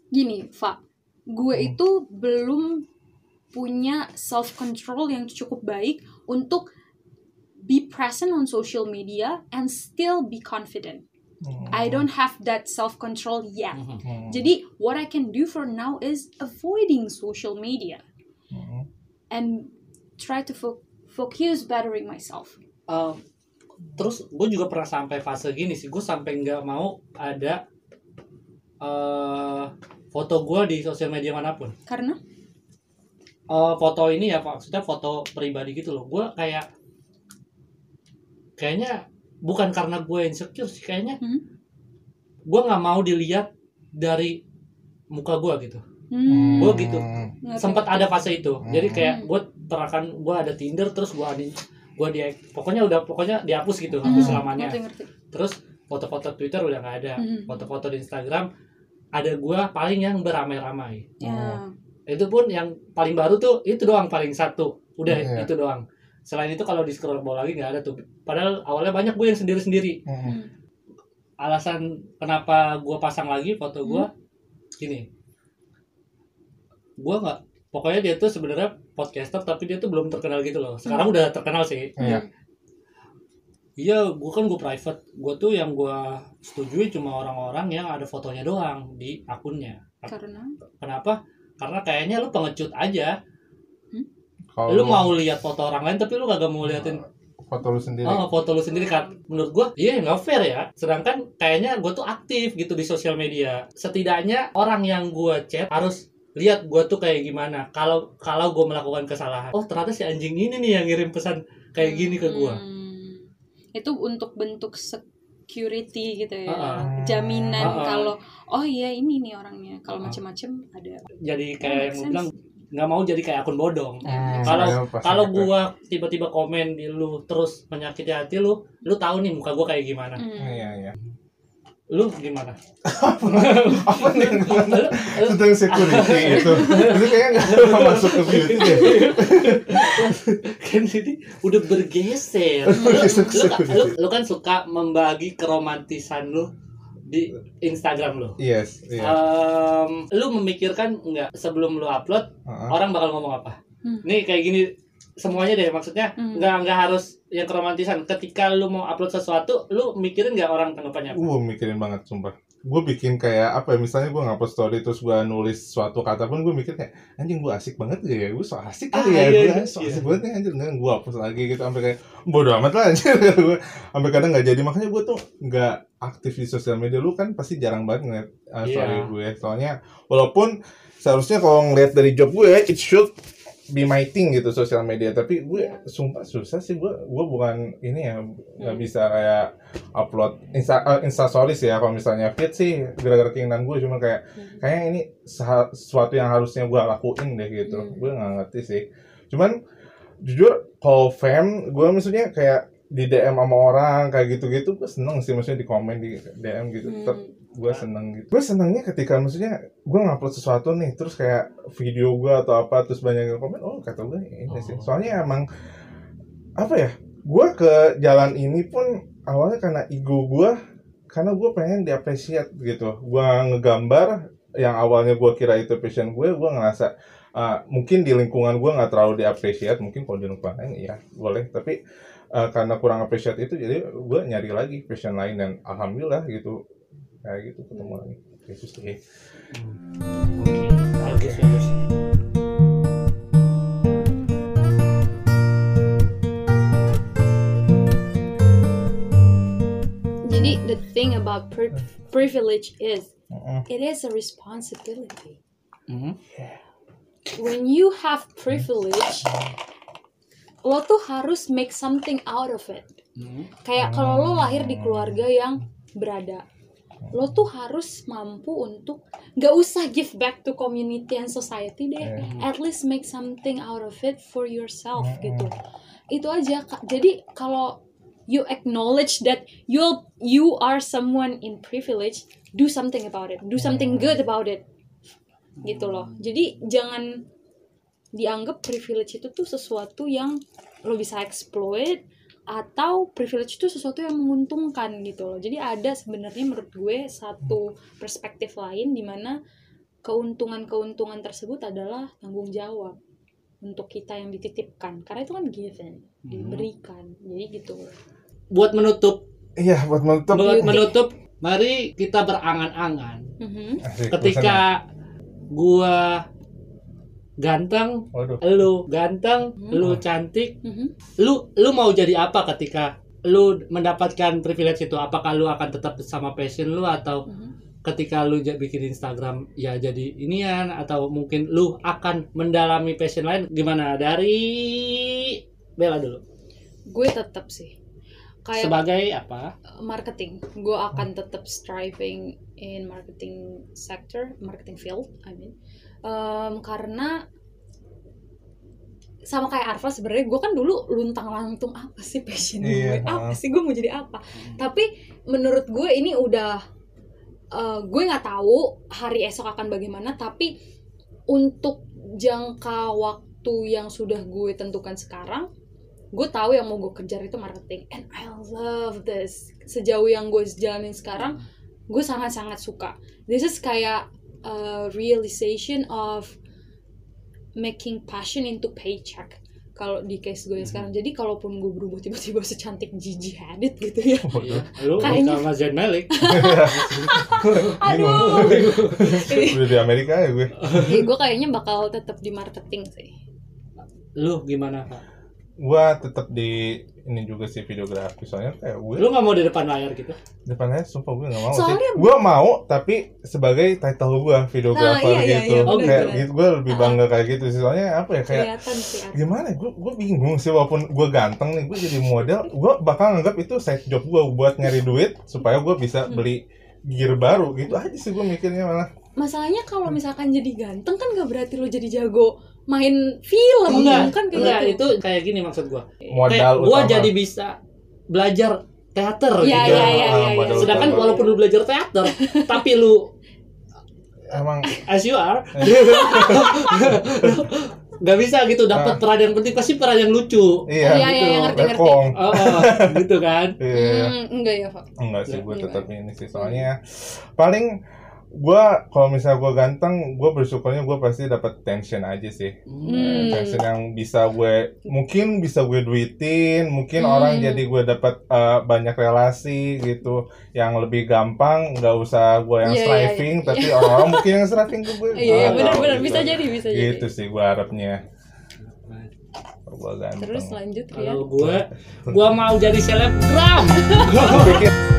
gini Fa gue Hmm. itu belum punya self control yang cukup baik untuk be present on social media and still be confident Hmm. I don't have that self control yet Mhm. Hmm. jadi what I can do for now is avoiding social media Hmm. and try to fo- focus bettering myself Eh, terus gue juga pernah sampai fase gini sih gue sampai nggak mau ada eh foto gue di sosial media mana pun karena Eh, foto ini ya maksudnya foto pribadi gitu loh gue kayak kayaknya bukan karena gue insecure sih kayaknya Hmm. gue nggak mau dilihat dari muka gue gitu hmm, Gua gitu. ngerti. sempat ada fase itu Hmm. jadi kayak gue terakan gue ada Tinder terus gue ada gue dia pokoknya udah pokoknya dihapus gitu Hmm, hapus selamanya. ngerti ngerti. Terus foto-foto Twitter udah nggak ada Hmm. foto-foto di Instagram ada gue paling yang beramai-ramai. Ya. Itu pun yang paling baru tuh itu doang paling satu. Udah Iya. itu doang. Selain itu kalau di scroll bawah lagi nggak ada tuh. Padahal awalnya banyak gue yang sendiri-sendiri. Hmm. alasan kenapa gue pasang lagi foto gue Hmm. gini. Gue nggak pokoknya dia tuh sebenarnya podcaster tapi dia tuh belum terkenal gitu loh. Sekarang udah terkenal sih. Iya. iya gue kan gue private. Gue tuh yang gue setujui cuma orang-orang yang ada fotonya doang di akunnya. Karena? Kenapa? Karena kayaknya lu pengecut aja. Kalau lu mau lihat foto orang lain tapi lu kagak mau liatin. Foto lu sendiri. oh, foto lu sendiri. Kan menurut gua iya nggak fair ya. Sedangkan kayaknya gua tuh aktif gitu di sosial media. Setidaknya orang yang gua chat harus lihat gua tuh kayak gimana kalau kalau gua melakukan kesalahan oh ternyata si anjing ini nih yang ngirim pesan kayak gini ke gua Hmm. itu untuk bentuk security gitu ya Ah, jaminan Ah, ah. kalau oh iya ini nih orangnya kalau Ah, ah. macam-macam ada jadi Oh, kayak yang sense. bilang nggak mau jadi kayak akun bodong Hmm, Kalau- iya, kalau gitu. gua tiba-tiba komen di lu terus menyakiti hati lu lu tahu nih muka gua kayak gimana Hmm. Iya, iya. Lu gimana Apa nih? Lu- Tentang security itu. Itu kayaknya nggak masuk ke beauty deh. kan jadi udah bergeser. Lu, lu, lu- lu kan suka membagi keromantisan lu di Instagram lu. Yes, iya. Em, lu memikirkan nggak sebelum lu upload Heeh. orang bakal ngomong apa? Hmm. Nih kayak gini semuanya deh maksudnya Hmm. nggak nggak harus yang keromantisan. Ketika lu mau upload sesuatu, lu mikirin nggak orang tanggapannya apa? Gue mikirin banget sumpah. Gue bikin kayak apa ya, misalnya gue ngupload story terus gue nulis suatu kata pun gue mikir kayak anjing gue asik banget gak ya, gue so asik kali Ah, ya, iya, gue iya, so iya. asik banget nih anjir, nggak gue hapus lagi gitu sampai kayak bodo amat lah anjir <laughs> gue sampai kadang nggak jadi makanya gue tuh nggak aktif di sosial media lu kan pasti jarang banget ngeliat uh, story gue soalnya walaupun seharusnya kalau ngeliat dari job gue it should be my thing gitu sosial media tapi gue sumpah susah sih gue gue bukan ini ya nggak Hmm. bisa kayak upload insta uh, insta stories ya kalau misalnya feed sih gara-gara keinginan gue cuma kayak Hmm. kayaknya ini sesuatu yang harusnya gue lakuin deh gitu Hmm. gue nggak ngerti sih cuman jujur kalau fan gue maksudnya kayak di DM sama orang kayak gitu-gitu gue seneng sih maksudnya di komen di DM gitu Hmm. Gue seneng gitu. Gue senengnya ketika maksudnya gue ngupload sesuatu nih terus kayak video gue atau apa terus banyak yang komen oh kata gue ini sih. Oh. soalnya emang apa ya gue ke jalan ini pun awalnya karena ego gue karena gue pengen diapresiat gitu. Gue ngegambar yang awalnya gue kira itu passion gue gue ngerasa uh, mungkin di lingkungan gue nggak terlalu diapresiat mungkin kalau di lingkungan lain iya boleh. Tapi uh, karena kurang apresiat itu jadi gue nyari lagi passion lain dan alhamdulillah gitu kayak gitu ketemu lagi itu sih Oke, bagus bagus. Jadi the thing about pri- privilege is it is a responsibility. Hmm. When you have privilege, lo tuh harus make something out of it. Hmm. Kayak kalau lo lahir di keluarga yang berada, lo tuh harus mampu untuk gak usah give back to community and society deh. At least make something out of it for yourself gitu. Itu aja. Kak. Jadi kalau you acknowledge that you you are someone in privilege, do something about it. Do something good about it. Gitu loh. Jadi jangan dianggap privilege itu tuh sesuatu yang lo bisa exploit atau privilege itu sesuatu yang menguntungkan gitu loh. Jadi ada sebenarnya menurut gue satu perspektif lain di mana keuntungan-keuntungan tersebut adalah tanggung jawab untuk kita yang dititipkan. Karena itu kan given, diberikan. Jadi gitu. Buat menutup, iya buat menutup buat menutup, mari kita berangan-angan. Mhm. Asik, Ketika gua ganteng, Waduh. lu ganteng, Hmm. lu cantik, Mhm. lu lu mau jadi apa ketika lu mendapatkan privilege itu? Apakah lu akan tetap sama passion lu atau Mhm. ketika lu bikin Instagram ya jadi inian atau mungkin lu akan mendalami passion lain gimana dari Bella dulu Gue tetap sih. Kayak sebagai apa marketing gue akan tetap striving in marketing sector marketing field I mean Em, karena sama kayak Arfa sebenarnya gue kan dulu luntang lantung apa sih passion gue? Iya, apa sih? Gue mau jadi apa? Tapi menurut gue ini udah eh, gue nggak tahu hari esok akan bagaimana tapi untuk jangka waktu yang sudah gue tentukan sekarang gue tahu yang mau gue kejar itu marketing. And I love this. Sejauh yang gue jalanin sekarang gue sangat sangat suka. This is kayak uh, realization of making passion into paycheck. Kalau di case gue yang sekarang. Jadi kalaupun gue berubah tiba-tiba secantik Gigi Hadid gitu ya. Waduh. lu Kayaknya- sama Zayn Malik. <laughs> Aduh. Udah di Amerika ya gue. Ya, gue kayaknya bakal tetap di marketing sih. Lu gimana Pak? Gua tetap di ini juga sih videografi soalnya kayak gue lu nggak mau di depan layar gitu? Depannya sumpah gue gak mau Soalnya- sih gue mau tapi sebagai title gue videografer Nah, iya, iya, gitu. iya, bener, kayak bener. gitu gue lebih bangga kayak gitu sih. Soalnya apa ya kayak kelihatan sih Arfa. gimana gue gue bingung sih walaupun gue ganteng nih gue jadi model gue bakal nganggap itu side job gue buat nyari duit supaya gue bisa Hmm. beli gear baru gitu aja sih gue mikirnya malah masalahnya kalau misalkan jadi ganteng kan gak berarti lo jadi jago main film enggak kan kayak enggak gitu. itu kayak gini maksud gua. Modal kayak gua utama. jadi bisa belajar teater Iya, gitu. iya, iya, Ah, iya, modal iya. sedangkan utama. walaupun lu belajar teater <laughs> tapi lu emang. As you are. <laughs> Nggak bisa gitu dapat Ah. peran yang penting pasti peran yang lucu. Iya Iya, iya, gitu. ngerti ngerti. lekong oh, oh, gitu kan? Iya. Hmm, enggak ya Pak enggak sih gue Iya. tetap ini sih. Soalnya paling gue kalau misalnya gue ganteng gue bersyukurnya gue pasti dapat tension aja sih. Hmm. tension yang bisa gue mungkin bisa gue duitin mungkin Hmm. orang jadi gue dapat eh, banyak relasi gitu. Yang lebih gampang nggak usah gue yang Iya, iya, striving iya. tapi orang-orang mungkin yang striving ke gue iya iya, tahu benar-benar gitu. bisa jadi bisa jadi. Gitu sih gue harapnya. Gue ganteng. Terus lanjut ya. Kalau gue gue mau jadi selebgram <laughs> <laughs>